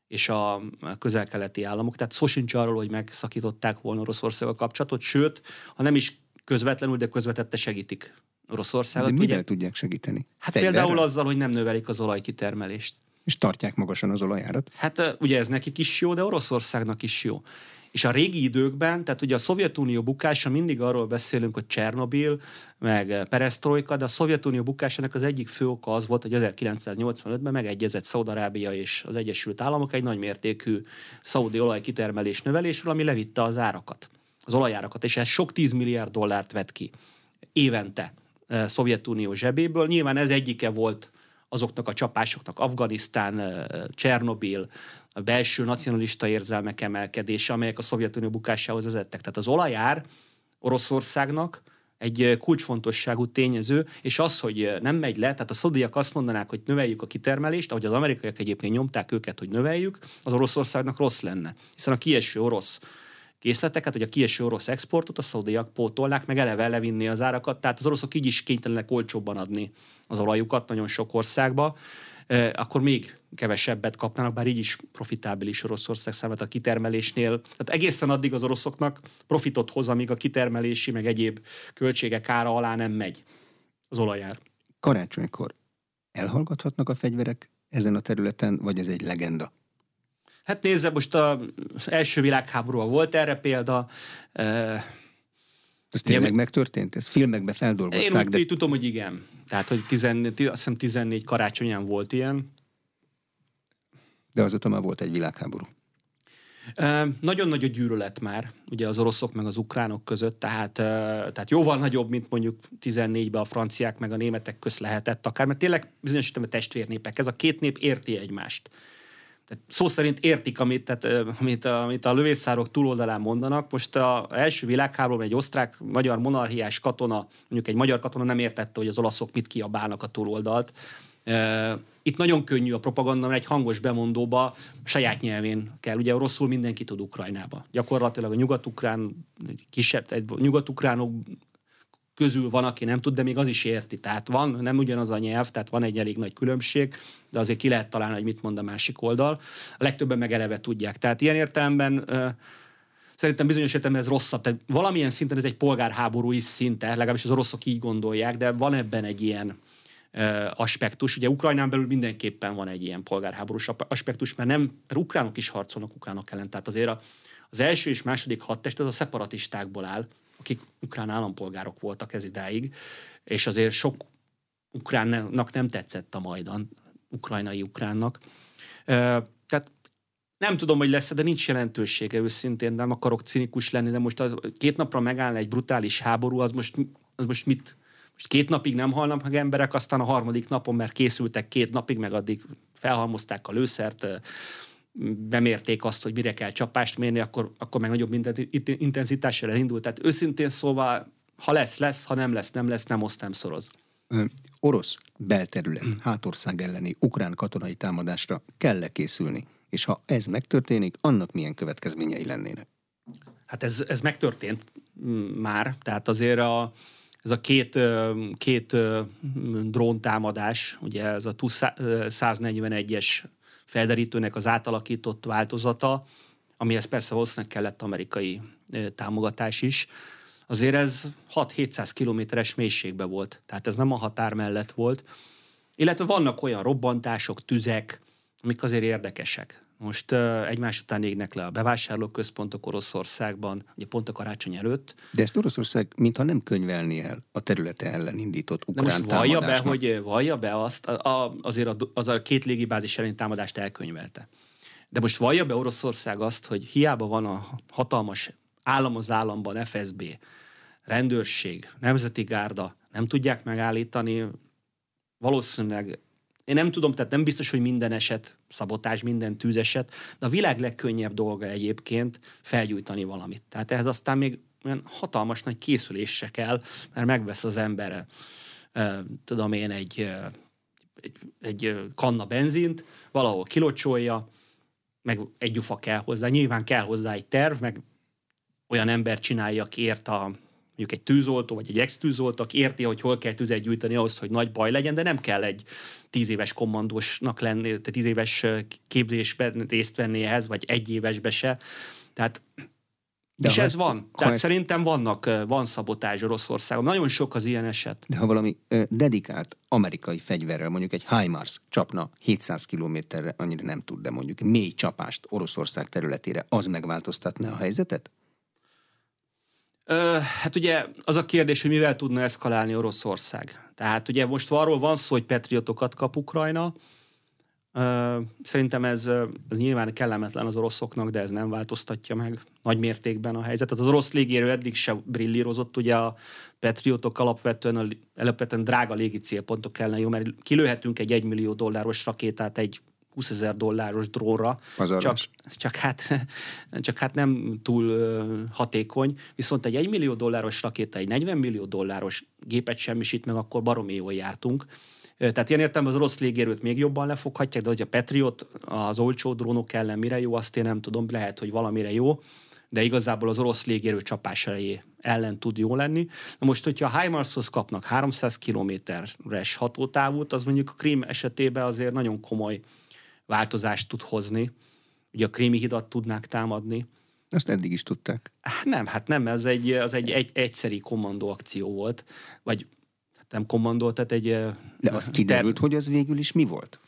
és a közel-keleti államok. Tehát szó sincs arról, hogy megszakították volna Oroszországgal kapcsolatot, sőt, ha nem is közvetlenül, de közvetette segítik Oroszországot. De mivel ugye? tudják segíteni? Hát Fegyverrel? például azzal, hogy nem növelik az olajkitermelést. És tartják magasan az olajárat? Hát ugye ez nekik is jó, de Oroszországnak is jó. És a régi időkben, tehát ugye a Szovjetunió bukása, mindig arról beszélünk, hogy Csernobil, meg Perestroika, de a Szovjetunió bukásának az egyik fő oka az volt, hogy 1985-ben megegyezett Szaudarábia és az Egyesült Államok egy nagymértékű szaudi olajkitermelés növelésről, ami levitte az árakat, az olajárakat, és ez sok 10 milliárd dollárt vett ki évente eh, Szovjetunió zsebéből. Nyilván ez egyike volt azoknak a csapásoknak, Afganisztán, eh, Csernobil, a belső nacionalista érzelmek emelkedése, amelyek a Szovjetunió bukásához vezettek. Tehát az olajár Oroszországnak egy kulcsfontosságú tényező, és az, hogy nem megy le, tehát a szodiak azt mondanák, hogy növeljük a kitermelést, ahogy az amerikaiak egyébként nyomták őket, hogy növeljük, az Oroszországnak rossz lenne. Hiszen a kieső orosz készleteket, hogy a kieső orosz exportot a szaudiak pótolnák, meg eleve levinni az árakat, tehát az oroszok így is kénytelenek olcsóbban adni az olajukat nagyon sok országba akkor még kevesebbet kapnának, bár így is profitábilis Oroszország számát a kitermelésnél. Tehát egészen addig az oroszoknak profitot hoz, amíg a kitermelési, meg egyéb költségek ára alá nem megy az olajár. Karácsonykor elhallgathatnak a fegyverek ezen a területen, vagy ez egy legenda? Hát nézze, most az első világháború volt erre példa. Ez tényleg megtörtént? Ez filmekbe feldolgozták? Én úgy de... tudom, hogy igen. Tehát, hogy 14, azt hiszem 14 karácsonyán volt ilyen. De azóta már volt egy világháború. nagyon nagy a gyűlölet már, ugye az oroszok meg az ukránok között, tehát, tehát jóval nagyobb, mint mondjuk 14-ben a franciák meg a németek közt lehetett akár, mert tényleg bizonyos testvérnépek, ez a két nép érti egymást tehát szó szerint értik, amit, tehát, amit, a, amit a lövészárok túloldalán mondanak. Most az első világháborúban egy osztrák-magyar monarchiás katona, mondjuk egy magyar katona nem értette, hogy az olaszok mit kiabálnak a túloldalt. Itt nagyon könnyű a propaganda, mert egy hangos bemondóba saját nyelvén kell. Ugye rosszul mindenki tud Ukrajnába. Gyakorlatilag a nyugat-ukrán, kisebb, egy nyugat-ukránok közül van, aki nem tud, de még az is érti. Tehát van, nem ugyanaz a nyelv, tehát van egy elég nagy különbség, de azért ki lehet találni, hogy mit mond a másik oldal. A legtöbben meg eleve tudják. Tehát ilyen értelemben szerintem bizonyos értelemben ez rosszabb. Tehát valamilyen szinten ez egy polgárháború is szinte, legalábbis az oroszok így gondolják, de van ebben egy ilyen aspektus. Ugye Ukrajnán belül mindenképpen van egy ilyen polgárháborús aspektus, mert nem, ukránok is harcolnak ukránok ellen. Tehát azért a, az első és második hadtest az a szeparatistákból áll, akik ukrán állampolgárok voltak ez idáig, és azért sok ukránnak nem tetszett a Majdan, ukrajnai ukránnak. Tehát nem tudom, hogy lesz de nincs jelentősége őszintén, nem akarok cinikus lenni, de most az, két napra megállna egy brutális háború, az most, az most mit? Most két napig nem halnak meg emberek, aztán a harmadik napon, mert készültek két napig, meg addig felhalmozták a lőszert, bemérték azt, hogy mire kell csapást mérni, akkor, akkor meg nagyobb intenzitással elindult. Tehát őszintén szóval, ha lesz, lesz, ha nem lesz, nem lesz, nem oszt, nem szoroz. Orosz belterület, hátország elleni ukrán katonai támadásra kell készülni, és ha ez megtörténik, annak milyen következményei lennének? Hát ez, ez megtörtént már, tehát azért a, ez a két, két dróntámadás, ugye ez a 141-es felderítőnek az átalakított változata, amihez persze valószínűleg kellett amerikai támogatás is, azért ez 6-700 kilométeres mélységbe volt, tehát ez nem a határ mellett volt. Illetve vannak olyan robbantások, tüzek, amik azért érdekesek. Most uh, egymás után égnek le a bevásárlóközpontok Oroszországban, ugye pont a karácsony előtt. De ezt Oroszország mintha nem könyvelni el a területe ellen indított ukrán De most vallja be, hogy vallja be azt, a, a, azért a, az a két légibázis elleni támadást elkönyvelte. De most vallja be Oroszország azt, hogy hiába van a hatalmas állam az államban, FSB, rendőrség, nemzeti gárda, nem tudják megállítani valószínűleg én nem tudom, tehát nem biztos, hogy minden eset szabotás, minden tűzeset, de a világ legkönnyebb dolga egyébként felgyújtani valamit. Tehát ehhez aztán még olyan hatalmas nagy készülése kell, mert megvesz az ember, tudom én, egy, egy, egy kanna benzint, valahol kilocsolja, meg egy gyufa kell hozzá. Nyilván kell hozzá egy terv, meg olyan ember csinálja, aki ért a mondjuk egy tűzoltó, vagy egy ex-tűzoltó, aki érti, hogy hol kell tüzet gyújtani ahhoz, hogy nagy baj legyen, de nem kell egy tíz éves kommandósnak lenni, tehát tíz éves képzésben részt venni ehhez, vagy egy évesbe se. Tehát de és ez van. Tehát ez... szerintem vannak, van szabotázs Oroszországon. Nagyon sok az ilyen eset. De ha valami ö, dedikált amerikai fegyverrel, mondjuk egy HIMARS csapna 700 kilométerre, annyira nem tud, de mondjuk mély csapást Oroszország területére, az megváltoztatná a helyzetet? Hát ugye az a kérdés, hogy mivel tudna eszkalálni Oroszország. Tehát ugye most arról van szó, hogy patriotokat kap Ukrajna, Szerintem ez, ez nyilván kellemetlen az oroszoknak, de ez nem változtatja meg nagy mértékben a helyzetet. Az orosz légierő eddig se brillírozott, ugye a patriotok alapvetően, alapvetően drága légi célpontok kellene, jó, mert kilőhetünk egy 1 millió dolláros rakétát egy 20 ezer dolláros drónra, csak, csak, hát, csak hát nem túl hatékony, viszont egy 1 millió dolláros rakéta, egy 40 millió dolláros gépet semmisít meg, akkor baromi jól jártunk. Tehát ilyen értem az orosz légérőt még jobban lefoghatják, de hogy a Patriot az olcsó drónok ellen mire jó, azt én nem tudom, lehet, hogy valamire jó, de igazából az orosz légérő csapás ellen tud jó lenni. Na most, hogyha a HIMARS-hoz kapnak 300 kilométeres hatótávút, az mondjuk a Krím esetében azért nagyon komoly változást tud hozni. Ugye a Krími hidat tudnák támadni. Ezt eddig is tudták. Nem, hát nem, ez egy, az egy, egy egyszeri kommandó akció volt, vagy nem kommandó, tehát egy... De az kiderült, ter... hogy az végül is mi volt?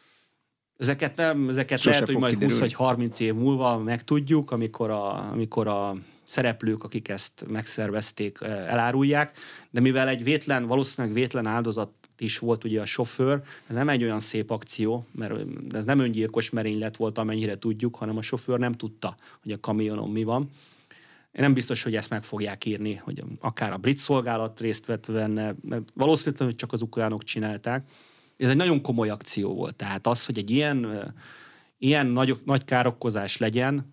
Ezeket nem, ezeket Sose lehet, hogy majd kiderül. 20 vagy 30 év múlva megtudjuk, amikor a, amikor a szereplők, akik ezt megszervezték, elárulják, de mivel egy vétlen, valószínűleg vétlen áldozat is volt ugye a sofőr, ez nem egy olyan szép akció, mert ez nem öngyilkos merénylet volt, amennyire tudjuk, hanem a sofőr nem tudta, hogy a kamionon mi van. Én nem biztos, hogy ezt meg fogják írni, hogy akár a brit szolgálat részt vett benne, mert valószínűleg csak az ukránok csinálták. Ez egy nagyon komoly akció volt. Tehát az, hogy egy ilyen, ilyen nagy, nagy károkozás legyen,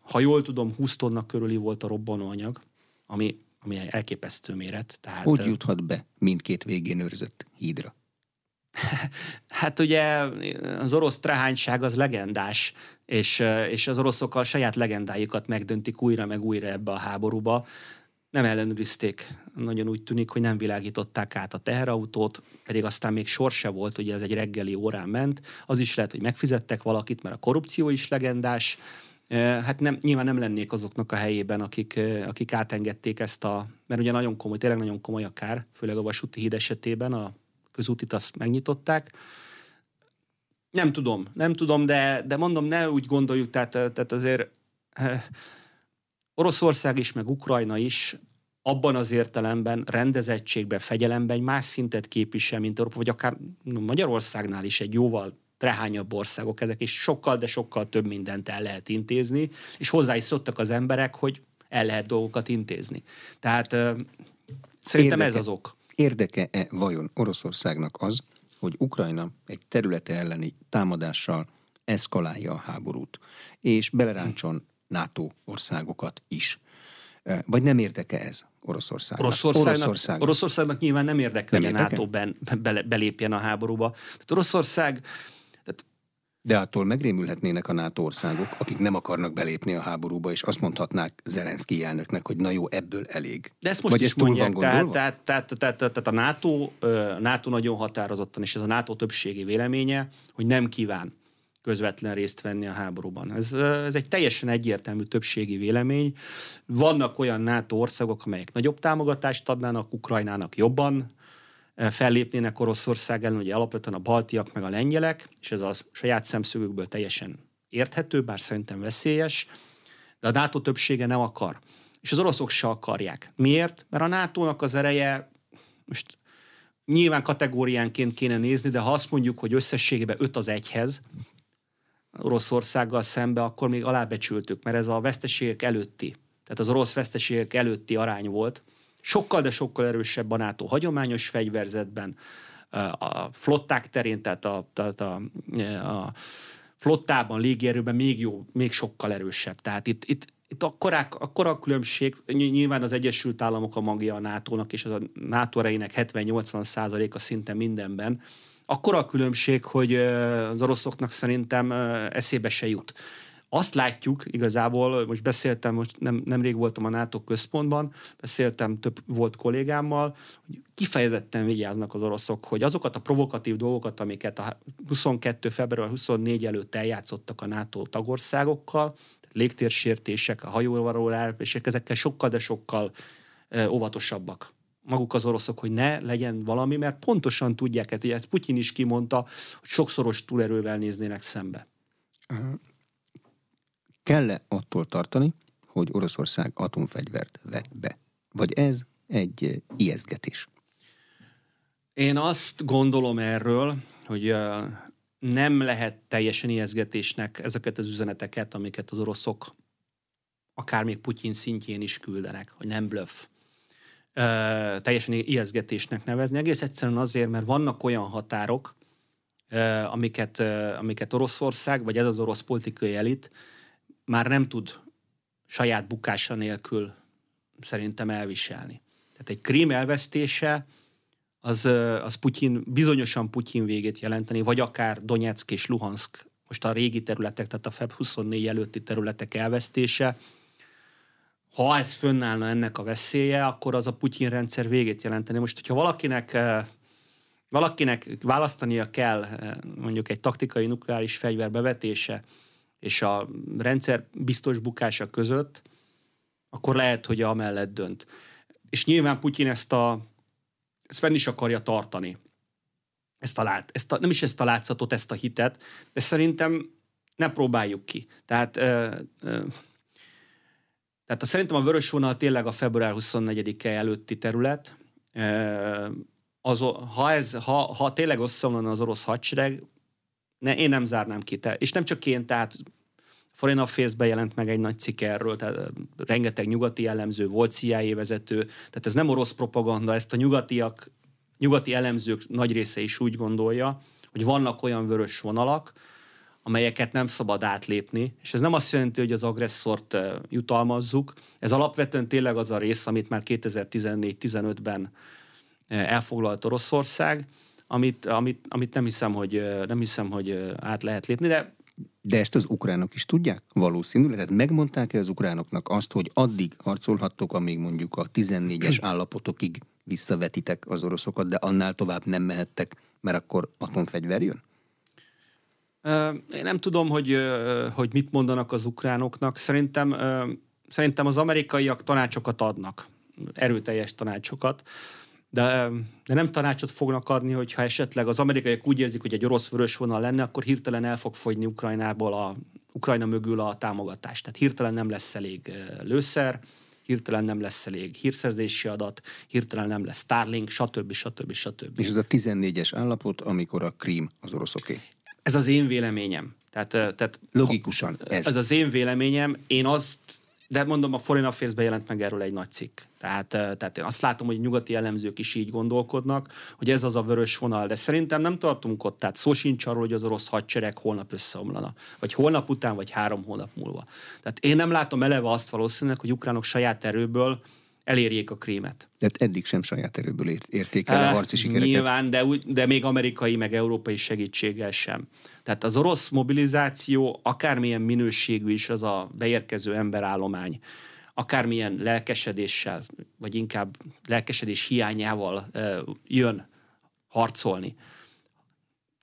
ha jól tudom, 20 tonna körüli volt a robbanóanyag, ami, ami elképesztő méret. Tehát, hogy juthat be mindkét végén őrzött hídra? Hát ugye az orosz trehányság az legendás, és, és az oroszok a saját legendájukat megdöntik újra meg újra ebbe a háborúba. Nem ellenőrizték, nagyon úgy tűnik, hogy nem világították át a teherautót, pedig aztán még sor se volt, ugye ez egy reggeli órán ment. Az is lehet, hogy megfizettek valakit, mert a korrupció is legendás. Hát nem, nyilván nem lennék azoknak a helyében, akik, akik átengedték ezt a, mert ugye nagyon komoly, tényleg nagyon komoly a kár, főleg a vasúti híd esetében, a közútit azt megnyitották. Nem tudom, nem tudom, de, de mondom, ne úgy gondoljuk, tehát, tehát azért Oroszország is, meg Ukrajna is abban az értelemben, rendezettségben, fegyelemben egy más szintet képvisel, mint Európa, vagy akár Magyarországnál is egy jóval trehányabb országok ezek, és sokkal, de sokkal több mindent el lehet intézni, és hozzá is szoktak az emberek, hogy el lehet dolgokat intézni. Tehát szerintem Érdeke. ez az ok. Érdeke-e vajon Oroszországnak az, hogy Ukrajna egy területe elleni támadással eszkalálja a háborút, és beleráncson NATO országokat is? Vagy nem érdeke ez Oroszországnak? Oroszországnak, Oroszországnak, Oroszországnak nyilván nem érdeke, nem hogy érdeke? a NATO ben, belépjen a háborúba. Tehát Oroszország de attól megrémülhetnének a NATO országok, akik nem akarnak belépni a háborúba, és azt mondhatnák Zelenszky elnöknek, hogy na jó, ebből elég. De ezt most Vagy is mondják, tehát, tehát, tehát, tehát, tehát a NATO, NATO nagyon határozottan, és ez a NATO többségi véleménye, hogy nem kíván közvetlen részt venni a háborúban. Ez, ez egy teljesen egyértelmű többségi vélemény. Vannak olyan NATO országok, amelyek nagyobb támogatást adnának Ukrajnának jobban, fellépnének Oroszország ellen, ugye alapvetően a baltiak meg a lengyelek, és ez a saját szemszögükből teljesen érthető, bár szerintem veszélyes, de a NATO többsége nem akar. És az oroszok se akarják. Miért? Mert a NATO-nak az ereje, most nyilván kategóriánként kéne nézni, de ha azt mondjuk, hogy összességében 5 az egyhez, Oroszországgal szembe, akkor még alábecsültük, mert ez a veszteségek előtti, tehát az orosz veszteségek előtti arány volt, sokkal, de sokkal erősebb a NATO hagyományos fegyverzetben, a flották terén, tehát a, tehát a, a flottában, légierőben még jó, még sokkal erősebb. Tehát itt, itt, itt akkorák, akkora különbség, nyilván az Egyesült Államok a magja a NATO-nak, és az a NATO erejének 70-80 százaléka szinte mindenben, akkora a különbség, hogy az oroszoknak szerintem eszébe se jut azt látjuk igazából, most beszéltem, most nem, nemrég voltam a NATO központban, beszéltem több volt kollégámmal, hogy kifejezetten vigyáznak az oroszok, hogy azokat a provokatív dolgokat, amiket a 22. február 24 előtt eljátszottak a NATO tagországokkal, légtérsértések, a hajóvaló elpések, ezekkel sokkal, de sokkal óvatosabbak maguk az oroszok, hogy ne legyen valami, mert pontosan tudják, hogy ezt Putyin is kimondta, hogy sokszoros túlerővel néznének szembe. Kell-e attól tartani, hogy Oroszország atomfegyvert vet be? Vagy ez egy ijesztgetés? Én azt gondolom erről, hogy nem lehet teljesen ijesztgetésnek ezeket az üzeneteket, amiket az oroszok akár még Putyin szintjén is küldenek, hogy nem bluff. teljesen ijesztgetésnek nevezni. Egész egyszerűen azért, mert vannak olyan határok, amiket, amiket Oroszország, vagy ez az orosz politikai elit már nem tud saját bukása nélkül szerintem elviselni. Tehát egy krím elvesztése az, az Putyin, bizonyosan Putyin végét jelenteni, vagy akár Donetsk és Luhansk, most a régi területek, tehát a Feb 24 előtti területek elvesztése, ha ez fönnállna ennek a veszélye, akkor az a Putyin rendszer végét jelenteni. Most, hogyha valakinek valakinek választania kell mondjuk egy taktikai nukleáris fegyver bevetése és a rendszer biztos bukása között, akkor lehet, hogy amellett dönt. És nyilván Putyin ezt a ezt fenn is akarja tartani. Ezt a lát, ezt a, nem is ezt a látszatot, ezt a hitet, de szerintem ne próbáljuk ki. Tehát, ö, ö, tehát a, szerintem a vörös vonal tényleg a február 24-e előtti terület. Ö, az, ha, ez, ha, ha tényleg összeomlana az orosz hadsereg, ne, én nem zárnám ki. Te, és nem csak én, tehát Foreign affairs jelent meg egy nagy cikk erről, tehát rengeteg nyugati elemző volt CIA vezető, tehát ez nem orosz propaganda, ezt a nyugatiak, nyugati elemzők nagy része is úgy gondolja, hogy vannak olyan vörös vonalak, amelyeket nem szabad átlépni, és ez nem azt jelenti, hogy az agresszort jutalmazzuk, ez alapvetően tényleg az a rész, amit már 2014-15-ben elfoglalt Oroszország, amit, amit, amit nem, hiszem, hogy, nem hiszem, hogy át lehet lépni, de de ezt az ukránok is tudják? Valószínűleg? Tehát megmondták-e az ukránoknak azt, hogy addig harcolhattok, amíg mondjuk a 14-es állapotokig visszavetitek az oroszokat, de annál tovább nem mehettek, mert akkor atomfegyver jön? Én nem tudom, hogy, hogy mit mondanak az ukránoknak. Szerintem, szerintem az amerikaiak tanácsokat adnak, erőteljes tanácsokat de, de nem tanácsot fognak adni, hogyha esetleg az amerikaiak úgy érzik, hogy egy orosz vörös vonal lenne, akkor hirtelen el fog fogyni Ukrajnából a, Ukrajna mögül a támogatás. Tehát hirtelen nem lesz elég lőszer, hirtelen nem lesz elég hírszerzési adat, hirtelen nem lesz Starlink, stb. stb. stb. És ez a 14-es állapot, amikor a Krím az oroszoké. Ez az én véleményem. Tehát, tehát Logikusan ez. Ez az én véleményem. Én azt de mondom, a Foreign affairs jelent meg erről egy nagy cikk. Tehát, tehát én azt látom, hogy nyugati elemzők is így gondolkodnak, hogy ez az a vörös vonal, de szerintem nem tartunk ott. Tehát szó sincs arról, hogy az orosz hadsereg holnap összeomlana. Vagy holnap után, vagy három hónap múlva. Tehát én nem látom eleve azt valószínűleg, hogy ukránok saját erőből elérjék a krímet. Tehát eddig sem saját erőből ért, el a harci sikereket. Nyilván, de, úgy, de még amerikai, meg európai segítséggel sem. Tehát az orosz mobilizáció, akármilyen minőségű is az a beérkező emberállomány, akármilyen lelkesedéssel, vagy inkább lelkesedés hiányával jön harcolni.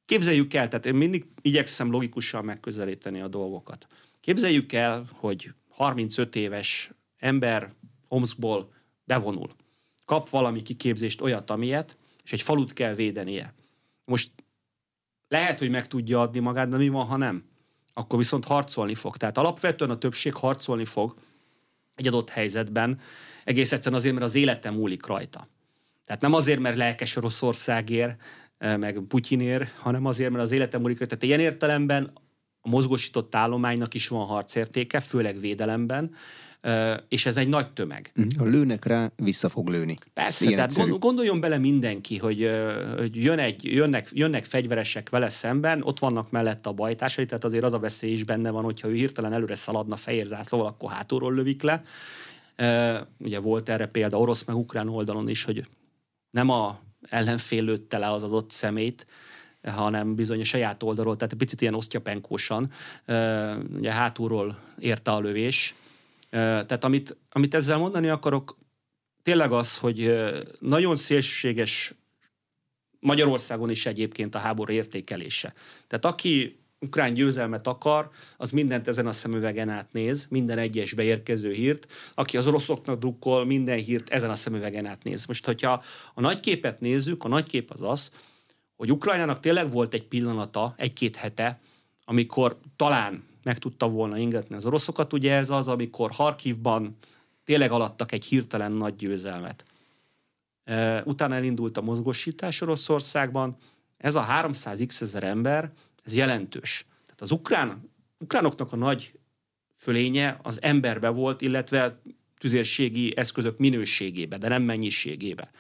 Képzeljük el, tehát én mindig igyekszem logikusan megközelíteni a dolgokat. Képzeljük el, hogy 35 éves ember Omskból bevonul. Kap valami kiképzést, olyat, amilyet, és egy falut kell védenie. Most lehet, hogy meg tudja adni magát, de mi van, ha nem? Akkor viszont harcolni fog. Tehát alapvetően a többség harcolni fog egy adott helyzetben, egész egyszerűen azért, mert az életem múlik rajta. Tehát nem azért, mert lelkes Oroszországért, eh, meg Putyinér, hanem azért, mert az életem múlik rajta. Tehát ilyen értelemben a mozgósított állománynak is van harcértéke, főleg védelemben, és ez egy nagy tömeg. Mhm. Ha lőnek rá, vissza fog lőni. Persze, Ilyen tehát egyszerű. gondoljon bele mindenki, hogy, hogy jön egy, jönnek, jönnek fegyveresek vele szemben, ott vannak mellett a bajtársai, tehát azért az a veszély is benne van, hogyha ő hirtelen előre szaladna fehér zászlóval, akkor hátulról lövik le. Ugye volt erre példa orosz meg ukrán oldalon is, hogy nem a ellenfél lőtte le az adott szemét, hanem bizony a saját oldalról, tehát egy picit ilyen osztyapenkósan, ugye hátulról érte a lövés. Tehát amit, amit ezzel mondani akarok, tényleg az, hogy nagyon szélsőséges Magyarországon is egyébként a háború értékelése. Tehát aki ukrán győzelmet akar, az mindent ezen a szemüvegen átnéz, minden egyes beérkező hírt. Aki az oroszoknak drukkol, minden hírt ezen a szemüvegen átnéz. Most, hogyha a nagy képet nézzük, a nagy kép az az, hogy Ukrajnának tényleg volt egy pillanata, egy-két hete, amikor talán meg tudta volna ingetni az oroszokat. Ugye ez az, amikor Harkivban tényleg alattak egy hirtelen nagy győzelmet. Utána elindult a mozgósítás Oroszországban. Ez a 300 x ezer ember, ez jelentős. Tehát az ukrán, ukránoknak a nagy fölénye az emberbe volt, illetve tüzérségi eszközök minőségébe, de nem mennyiségébe.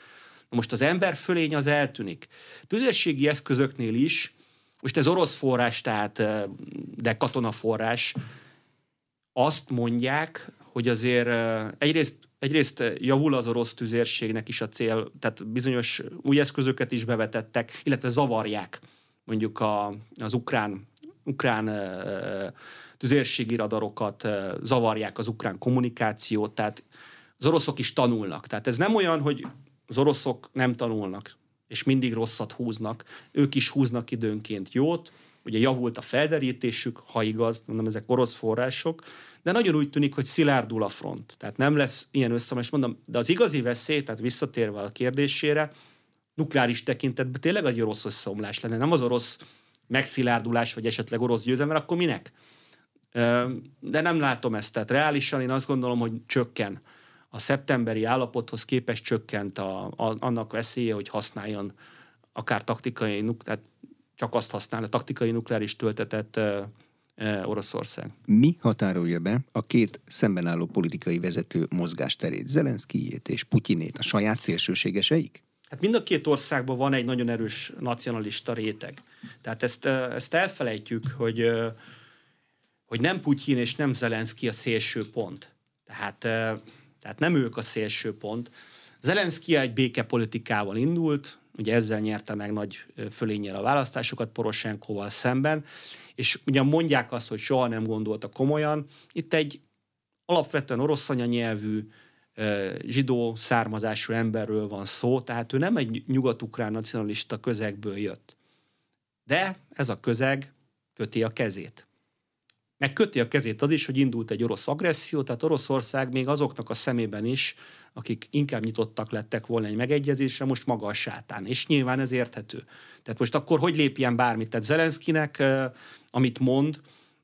Most az ember fölény az eltűnik. Tüzérségi eszközöknél is, most ez orosz forrás, tehát de katonaforrás, azt mondják, hogy azért egyrészt, egyrészt javul az orosz tüzérségnek is a cél, tehát bizonyos új eszközöket is bevetettek, illetve zavarják mondjuk a, az ukrán, ukrán tüzérségi radarokat, zavarják az ukrán kommunikációt, tehát az oroszok is tanulnak. Tehát ez nem olyan, hogy az oroszok nem tanulnak, és mindig rosszat húznak. Ők is húznak időnként jót, ugye javult a felderítésük, ha igaz, mondom, ezek orosz források, de nagyon úgy tűnik, hogy szilárdul a front. Tehát nem lesz ilyen összeomlás, mondom, de az igazi veszély, tehát visszatérve a kérdésére, nukleáris tekintetben tényleg egy orosz összeomlás lenne, nem az orosz megszilárdulás, vagy esetleg orosz győzelem, akkor minek? De nem látom ezt, tehát reálisan én azt gondolom, hogy csökken. A szeptemberi állapothoz képest csökkent a, a, annak veszélye, hogy használjon akár taktikai, tehát csak azt használ, a taktikai nukleáris töltetet Oroszország. Mi határolja be a két szemben álló politikai vezető mozgásterét, Zelenszkijét és Putyinét, a saját szélsőségeseik? Hát mind a két országban van egy nagyon erős nacionalista réteg. Tehát ezt, ezt elfelejtjük, hogy, hogy nem Putyin és nem Zelenszky a szélső pont. Tehát, tehát nem ők a szélső pont. Zelenszky egy békepolitikával indult, ugye ezzel nyerte meg nagy fölényel a választásokat Poroshenkoval szemben, és ugye mondják azt, hogy soha nem gondolta komolyan. Itt egy alapvetően orosz anyanyelvű, zsidó származású emberről van szó, tehát ő nem egy nyugat-ukrán nacionalista közegből jött. De ez a közeg köti a kezét. Meg köti a kezét az is, hogy indult egy orosz agresszió, tehát Oroszország még azoknak a szemében is, akik inkább nyitottak lettek volna egy megegyezésre, most maga a sátán. És nyilván ez érthető. Tehát most akkor hogy lépjen bármit? Tehát Zelenszkinek, amit mond,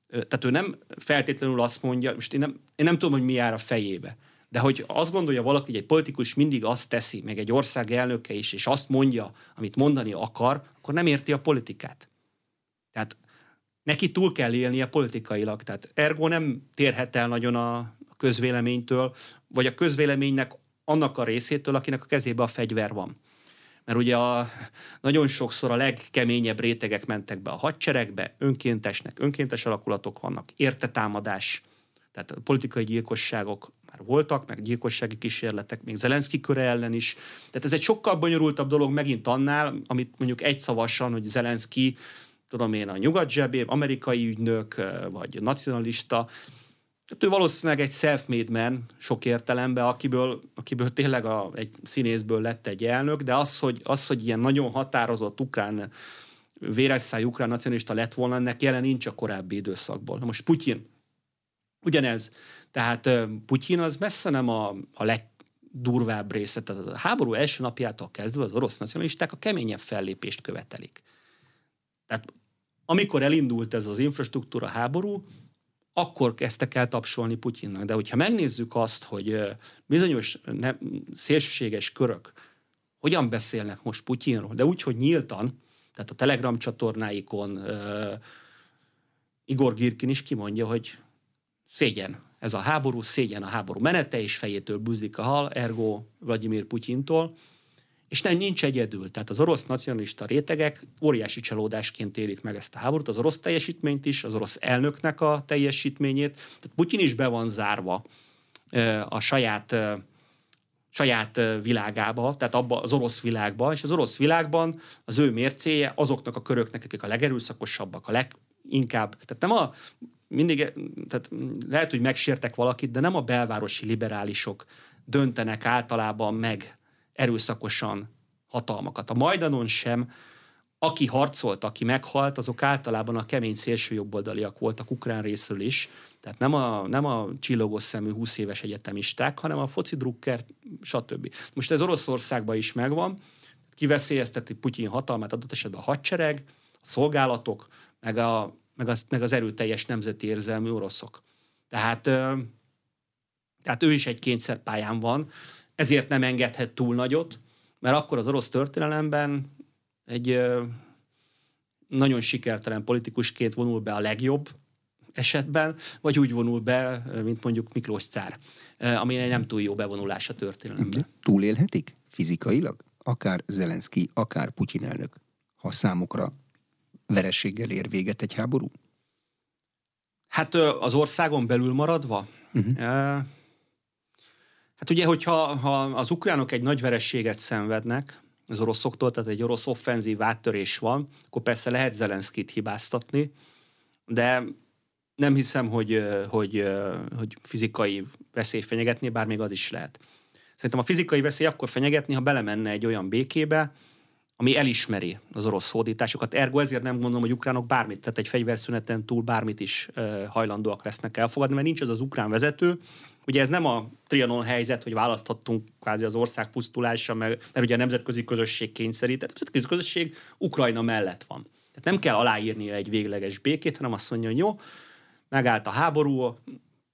tehát ő nem feltétlenül azt mondja, most én nem, én nem tudom, hogy mi jár a fejébe, de hogy azt gondolja valaki, hogy egy politikus mindig azt teszi, meg egy ország elnöke is, és azt mondja, amit mondani akar, akkor nem érti a politikát. Tehát neki túl kell élnie politikailag. Tehát ergo nem térhet el nagyon a közvéleménytől, vagy a közvéleménynek annak a részétől, akinek a kezébe a fegyver van. Mert ugye a, nagyon sokszor a legkeményebb rétegek mentek be a hadseregbe, önkéntesnek, önkéntes alakulatok vannak, értetámadás, tehát politikai gyilkosságok már voltak, meg gyilkossági kísérletek, még Zelenszky köre ellen is. Tehát ez egy sokkal bonyolultabb dolog megint annál, amit mondjuk egyszavasan, hogy Zelenszky, tudom én, a nyugat zsebé, amerikai ügynök, vagy nacionalista, tehát ő valószínűleg egy self-made man sok értelemben, akiből, akiből tényleg a, egy színészből lett egy elnök, de az, hogy, az, hogy ilyen nagyon határozott ukrán, véresszájú ukrán nacionalista lett volna, ennek jelen nincs a korábbi időszakból. Na most Putyin, ugyanez. Tehát Putyin az messze nem a, a legdurvább része. Tehát a háború első napjától kezdve az orosz nacionalisták a keményebb fellépést követelik. Tehát amikor elindult ez az infrastruktúra háború, akkor kezdtek el tapsolni Putyinnak. De hogyha megnézzük azt, hogy bizonyos ne, szélsőséges körök hogyan beszélnek most Putyinról, de úgy, hogy nyíltan, tehát a Telegram csatornáikon uh, Igor Girkin is kimondja, hogy szégyen ez a háború, szégyen a háború menete, és fejétől bűzik a hal, ergo Vladimir Putyintól, és nem nincs egyedül. Tehát az orosz nacionalista rétegek óriási csalódásként élik meg ezt a háborút, az orosz teljesítményt is, az orosz elnöknek a teljesítményét. Tehát Putyin is be van zárva a saját saját világába, tehát abba az orosz világba, és az orosz világban az ő mércéje azoknak a köröknek, akik a legerőszakosabbak, a leginkább, tehát nem a mindig, tehát lehet, hogy megsértek valakit, de nem a belvárosi liberálisok döntenek általában meg erőszakosan hatalmakat. A Majdanon sem, aki harcolt, aki meghalt, azok általában a kemény szélső jobboldaliak voltak ukrán részről is. Tehát nem a, nem a csillogos szemű 20 éves egyetemisták, hanem a foci drukker, stb. Most ez Oroszországban is megvan, kiveszélyezteti Putyin hatalmát adott esetben a hadsereg, a szolgálatok, meg, a, meg, az, meg az erőteljes nemzeti érzelmű oroszok. Tehát, tehát ő is egy kényszerpályán van, ezért nem engedhet túl nagyot, mert akkor az orosz történelemben egy nagyon sikertelen politikusként vonul be a legjobb esetben, vagy úgy vonul be, mint mondjuk Miklós cár, ami nem túl jó bevonulás a történelemben. Túlélhetik fizikailag? Akár Zelenszky, akár Putyin elnök, ha számukra verességgel ér véget egy háború? Hát az országon belül maradva? Uh-huh. Hát ugye, hogyha ha az ukránok egy nagy verességet szenvednek, az oroszoktól, tehát egy orosz offenzív áttörés van, akkor persze lehet Zelenszkit hibáztatni, de nem hiszem, hogy, hogy, hogy fizikai veszély fenyegetni, bár még az is lehet. Szerintem a fizikai veszély akkor fenyegetni, ha belemenne egy olyan békébe, ami elismeri az orosz hódításokat. Ergo ezért nem gondolom, hogy ukránok bármit, tehát egy fegyverszüneten túl bármit is hajlandóak lesznek elfogadni, mert nincs az az ukrán vezető, Ugye ez nem a Trianon helyzet, hogy választhattunk kvázi az ország pusztulása, mert, mert ugye a nemzetközi közösség kényszerít, a nemzetközi közösség Ukrajna mellett van. Tehát nem kell aláírnia egy végleges békét, hanem azt mondja, hogy jó, megállt a háború,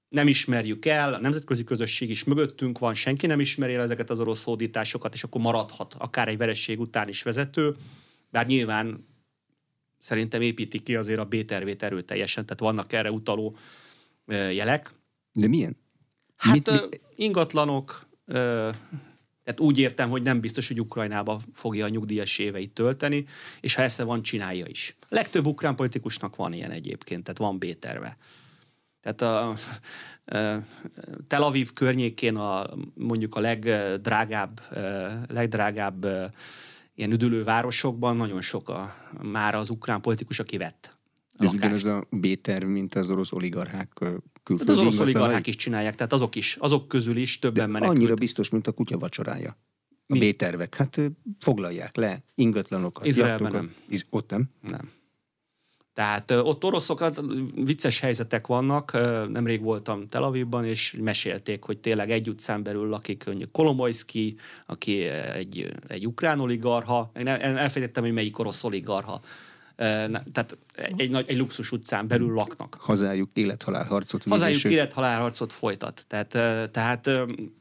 nem ismerjük el, a nemzetközi közösség is mögöttünk van, senki nem ismeri el ezeket az orosz hódításokat, és akkor maradhat akár egy veresség után is vezető, bár nyilván szerintem építi ki azért a B-tervét erőteljesen, tehát vannak erre utaló jelek. De milyen? Hát mit, mit? ingatlanok, tehát úgy értem, hogy nem biztos, hogy Ukrajnába fogja a nyugdíjas éveit tölteni, és ha esze van, csinálja is. A legtöbb ukrán politikusnak van ilyen egyébként, tehát van B-terve. Tehát a, a Tel Aviv környékén a, mondjuk a legdrágább, legdrágább ilyen üdülővárosokban nagyon sok a, már az ukrán politikus, aki vett ez ugyanaz a B-terv, mint az orosz oligarchák külföldi. Hát az orosz oligarchák is csinálják, tehát azok is, azok közül is többen De menekült. Annyira biztos, mint a kutya vacsorája. A Mi? B-tervek. Hát foglalják le ingatlanokat. Izraelben nem. Iz- ott nem? Nem. Tehát ott oroszokat, vicces helyzetek vannak. Nemrég voltam Tel Avivban, és mesélték, hogy tényleg egy utcán belül lakik Kolomojszki, aki egy, egy ukrán oligarha. Én elfelejtettem, hogy melyik orosz oligarha tehát egy, nagy, egy luxus utcán belül laknak. Hazájuk élethalál harcot Hazájuk élethalál harcot folytat. Tehát, tehát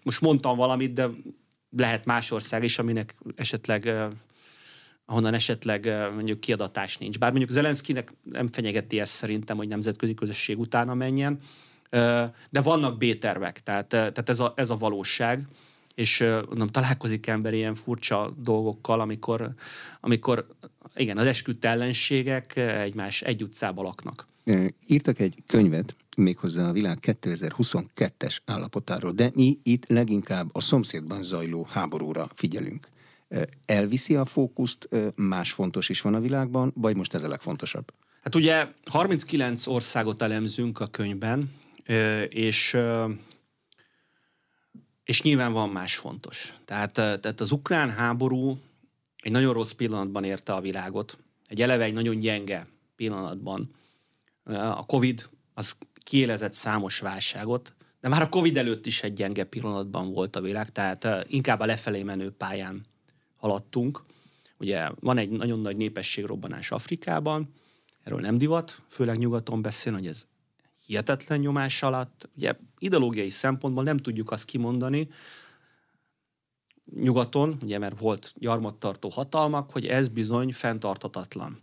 most mondtam valamit, de lehet más ország is, aminek esetleg ahonnan esetleg mondjuk kiadatás nincs. Bár mondjuk Zelenszkinek nem fenyegeti ezt szerintem, hogy nemzetközi közösség utána menjen, de vannak B-tervek, tehát, tehát ez, a, ez a valóság és mondom, találkozik ember ilyen furcsa dolgokkal, amikor, amikor igen, az esküdt ellenségek egymás egy utcába laknak. Írtak egy könyvet, méghozzá a világ 2022-es állapotáról, de mi itt leginkább a szomszédban zajló háborúra figyelünk. Elviszi a fókuszt, más fontos is van a világban, vagy most ez a legfontosabb? Hát ugye 39 országot elemzünk a könyvben, és és nyilván van más fontos. Tehát, tehát az ukrán háború egy nagyon rossz pillanatban érte a világot. Egy eleve egy nagyon gyenge pillanatban. A Covid az kiélezett számos válságot, de már a Covid előtt is egy gyenge pillanatban volt a világ, tehát inkább a lefelé menő pályán haladtunk. Ugye van egy nagyon nagy népességrobbanás Afrikában, erről nem divat, főleg nyugaton beszélni, hogy ez hihetetlen nyomás alatt. Ugye ideológiai szempontból nem tudjuk azt kimondani, nyugaton, ugye mert volt gyarmattartó hatalmak, hogy ez bizony fenntartatatlan.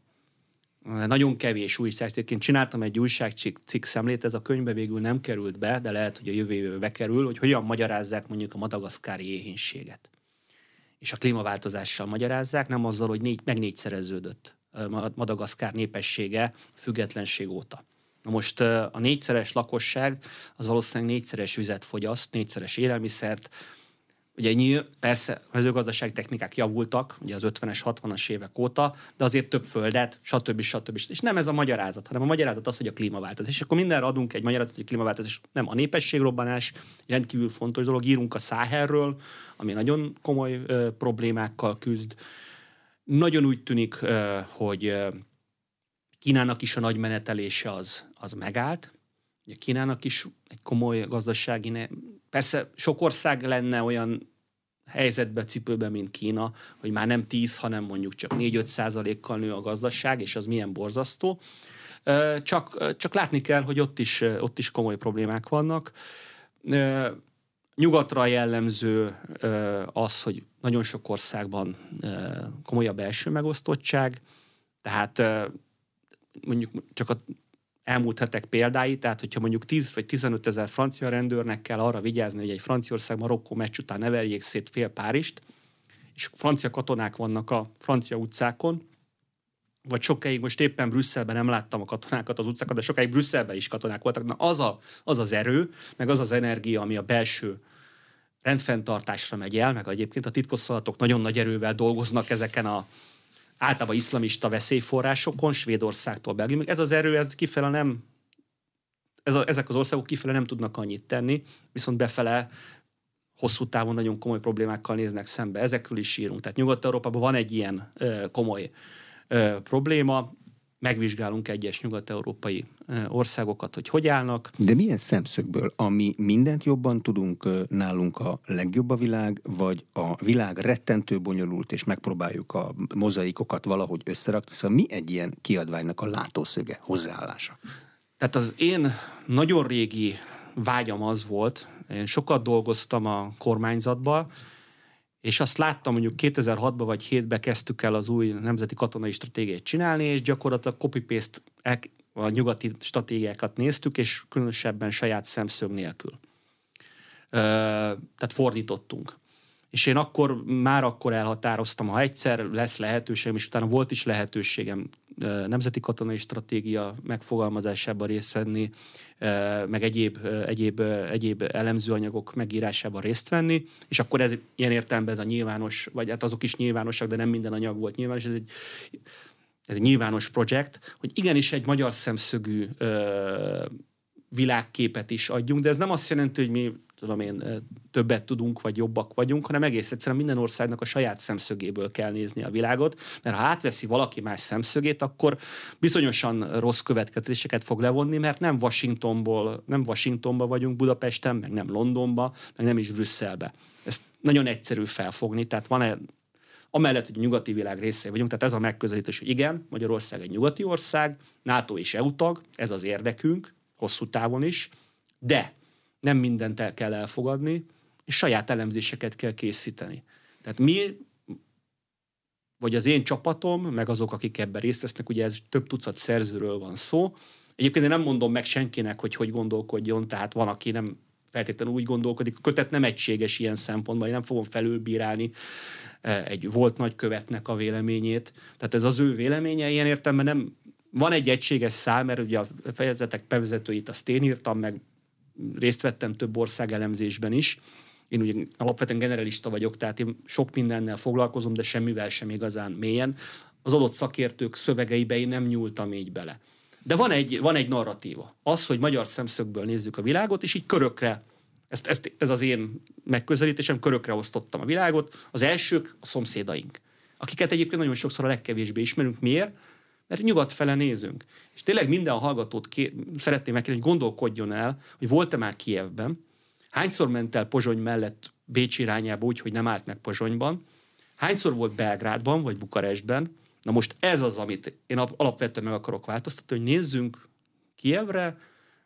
Nagyon kevés újságcikkként csináltam egy újságcikk szemlét, ez a könyvbe végül nem került be, de lehet, hogy a jövő évben bekerül, hogy hogyan magyarázzák mondjuk a madagaszkári éhénységet. És a klímaváltozással magyarázzák, nem azzal, hogy négy, meg négyszereződött Madagaszkár népessége függetlenség óta. Na most a négyszeres lakosság az valószínűleg négyszeres vizet fogyaszt, négyszeres élelmiszert, Ugye nyíl, persze mezőgazdasági technikák javultak, ugye az 50-es, 60-as évek óta, de azért több földet, stb. stb. És nem ez a magyarázat, hanem a magyarázat az, hogy a klímaváltozás. És akkor mindenre adunk egy magyarázat, hogy a klímaváltozás nem a népességrobbanás, rendkívül fontos dolog. Írunk a Száherről, ami nagyon komoly ö, problémákkal küzd. Nagyon úgy tűnik, ö, hogy ö, Kínának is a nagy menetelése az, az megállt. Ugye Kínának is egy komoly gazdasági Persze sok ország lenne olyan helyzetbe, cipőbe, mint Kína, hogy már nem 10, hanem mondjuk csak 4-5 százalékkal nő a gazdaság, és az milyen borzasztó. Csak, csak látni kell, hogy ott is, ott is komoly problémák vannak. Nyugatra jellemző az, hogy nagyon sok országban komoly a belső megosztottság, tehát mondjuk csak a elmúlt hetek példái, tehát hogyha mondjuk 10 vagy 15 ezer francia rendőrnek kell arra vigyázni, hogy egy Franciaország-Marokkó meccs után ne verjék szét fél Párist, és francia katonák vannak a francia utcákon, vagy sokáig most éppen Brüsszelben nem láttam a katonákat az utcákon, de sokáig Brüsszelben is katonák voltak. Na az, a, az az erő, meg az az energia, ami a belső rendfenntartásra megy el, meg egyébként a titkosszolatok nagyon nagy erővel dolgoznak ezeken a általában iszlamista veszélyforrásokon, Svédországtól Belgiumig. Ez az erő, ez kifele nem, ez a, ezek az országok kifele nem tudnak annyit tenni, viszont befele hosszú távon nagyon komoly problémákkal néznek szembe. Ezekről is írunk. Tehát Nyugat-Európában van egy ilyen ö, komoly ö, probléma megvizsgálunk egyes nyugat-európai országokat, hogy hogy állnak. De milyen szemszögből? Ami mindent jobban tudunk nálunk a legjobb a világ, vagy a világ rettentő bonyolult, és megpróbáljuk a mozaikokat valahogy összerakni? Szóval mi egy ilyen kiadványnak a látószöge, hozzáállása? Tehát az én nagyon régi vágyam az volt, én sokat dolgoztam a kormányzatban, és azt láttam, mondjuk 2006-ban vagy 2007-ben kezdtük el az új nemzeti katonai stratégiát csinálni, és gyakorlatilag copy-paste a nyugati stratégiákat néztük, és különösebben saját szemszög nélkül. Tehát fordítottunk. És én akkor, már akkor elhatároztam, ha egyszer lesz lehetőségem, és utána volt is lehetőségem nemzeti katonai stratégia megfogalmazásában részt venni, meg egyéb, egyéb, egyéb elemzőanyagok megírásában részt venni, és akkor ez ilyen értelemben ez a nyilvános, vagy hát azok is nyilvánosak, de nem minden anyag volt nyilvános, ez egy, ez egy nyilvános projekt, hogy igenis egy magyar szemszögű világképet is adjunk, de ez nem azt jelenti, hogy mi tudom én, többet tudunk, vagy jobbak vagyunk, hanem egész egyszerűen minden országnak a saját szemszögéből kell nézni a világot, mert ha átveszi valaki más szemszögét, akkor bizonyosan rossz következéseket fog levonni, mert nem Washingtonból, nem Washingtonba vagyunk Budapesten, meg nem Londonba, meg nem is Brüsszelbe. Ezt nagyon egyszerű felfogni, tehát van-e amellett, hogy nyugati világ részei vagyunk, tehát ez a megközelítés, hogy igen, Magyarország egy nyugati ország, NATO és EU tag, ez az érdekünk, hosszú távon is, de nem mindent el kell elfogadni, és saját elemzéseket kell készíteni. Tehát mi, vagy az én csapatom, meg azok, akik ebben részt vesznek, ugye ez több tucat szerzőről van szó. Egyébként én nem mondom meg senkinek, hogy hogy gondolkodjon, tehát van, aki nem feltétlenül úgy gondolkodik. A kötet nem egységes ilyen szempontból, én nem fogom felülbírálni e, egy volt nagykövetnek a véleményét. Tehát ez az ő véleménye, ilyen értelemben nem, van egy egységes szám, mert ugye a fejezetek bevezetőit azt én írtam, meg részt vettem több ország elemzésben is. Én ugye alapvetően generalista vagyok, tehát én sok mindennel foglalkozom, de semmivel sem igazán mélyen. Az adott szakértők szövegeibe én nem nyúltam így bele. De van egy, van egy narratíva. Az, hogy magyar szemszögből nézzük a világot, és így körökre, ezt, ezt, ez az én megközelítésem, körökre osztottam a világot. Az elsők a szomszédaink, akiket egyébként nagyon sokszor a legkevésbé ismerünk. Miért? Mert nyugat fele nézünk. És tényleg minden hallgatót ké- szeretném megkérni, hogy gondolkodjon el, hogy volt-e már Kievben, hányszor ment el Pozsony mellett Bécs irányába úgy, hogy nem állt meg Pozsonyban, hányszor volt Belgrádban vagy Bukarestben, na most ez az, amit én alapvetően meg akarok változtatni, hogy nézzünk Kievre,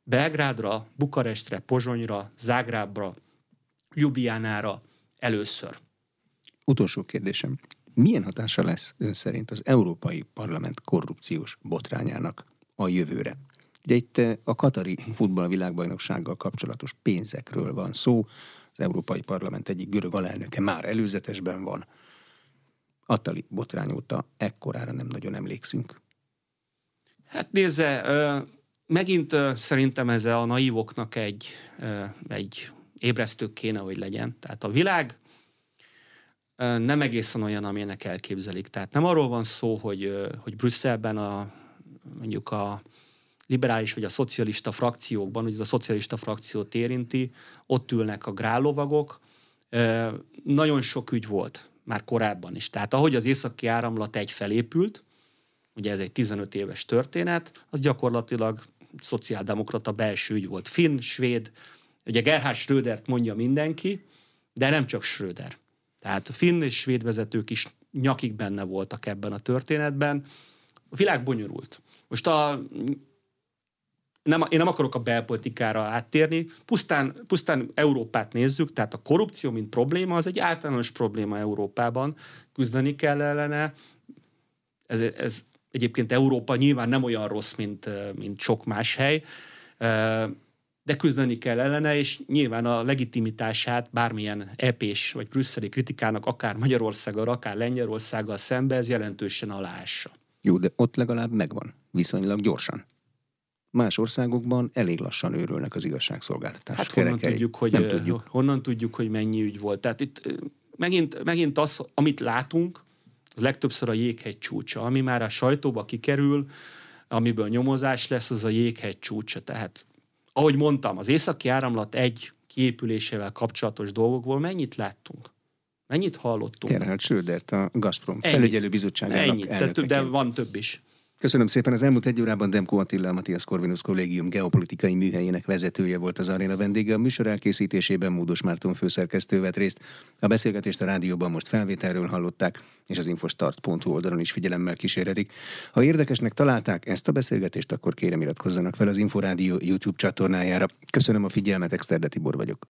Belgrádra, Bukarestre, Pozsonyra, Zágrábra, Ljubljánára először. Utolsó kérdésem. Milyen hatása lesz ön szerint az Európai Parlament korrupciós botrányának a jövőre? Ugye itt eh, a Katari futballvilágbajnoksággal kapcsolatos pénzekről van szó. Az Európai Parlament egyik görög alelnöke már előzetesben van. Attali botrány óta ekkorára nem nagyon emlékszünk. Hát nézze, megint szerintem ez a naívoknak egy, egy ébresztő kéne, hogy legyen. Tehát a világ nem egészen olyan, amilyenek elképzelik. Tehát nem arról van szó, hogy, hogy Brüsszelben a, mondjuk a liberális vagy a szocialista frakciókban, hogy ez a szocialista frakciót érinti, ott ülnek a grálovagok. Nagyon sok ügy volt már korábban is. Tehát ahogy az északi áramlat egy felépült, ugye ez egy 15 éves történet, az gyakorlatilag szociáldemokrata belső ügy volt. Finn, svéd, ugye Gerhard Schrödert mondja mindenki, de nem csak Schröder. Tehát finn és svéd vezetők is nyakig benne voltak ebben a történetben. A világ bonyolult. Most a nem, én nem akarok a belpolitikára áttérni, pusztán, pusztán Európát nézzük, tehát a korrupció, mint probléma, az egy általános probléma Európában, küzdeni kell ellene. Ez, ez egyébként Európa nyilván nem olyan rossz, mint, mint sok más hely, de küzdeni kell ellene, és nyilván a legitimitását bármilyen epés vagy brüsszeli kritikának, akár Magyarországgal, akár Lengyelországgal szembe, ez jelentősen aláássa. Jó, de ott legalább megvan, viszonylag gyorsan. Más országokban elég lassan őrülnek az igazságszolgáltatás. Hát honnan tudjuk, hogy, nem tudjuk. honnan tudjuk, hogy mennyi ügy volt. Tehát itt megint, megint az, amit látunk, az legtöbbször a jéghegy csúcsa, ami már a sajtóba kikerül, amiből nyomozás lesz, az a jéghegy csúcsa. Tehát ahogy mondtam, az északi áramlat egy kiépülésével kapcsolatos dolgokból mennyit láttunk? Mennyit hallottunk? Gerhard Schrödert, a Gazprom felügyelőbizottságának Ennyit, de, de van több is. Köszönöm szépen. Az elmúlt egy órában Demko Attila, a Matthias Corvinus Kollégium geopolitikai műhelyének vezetője volt az aréna vendége. A műsor elkészítésében Módos Márton főszerkesztő vett részt. A beszélgetést a rádióban most felvételről hallották, és az infostart.hu oldalon is figyelemmel kíséretik. Ha érdekesnek találták ezt a beszélgetést, akkor kérem iratkozzanak fel az Inforádió YouTube csatornájára. Köszönöm a figyelmet, Exterde Tibor vagyok.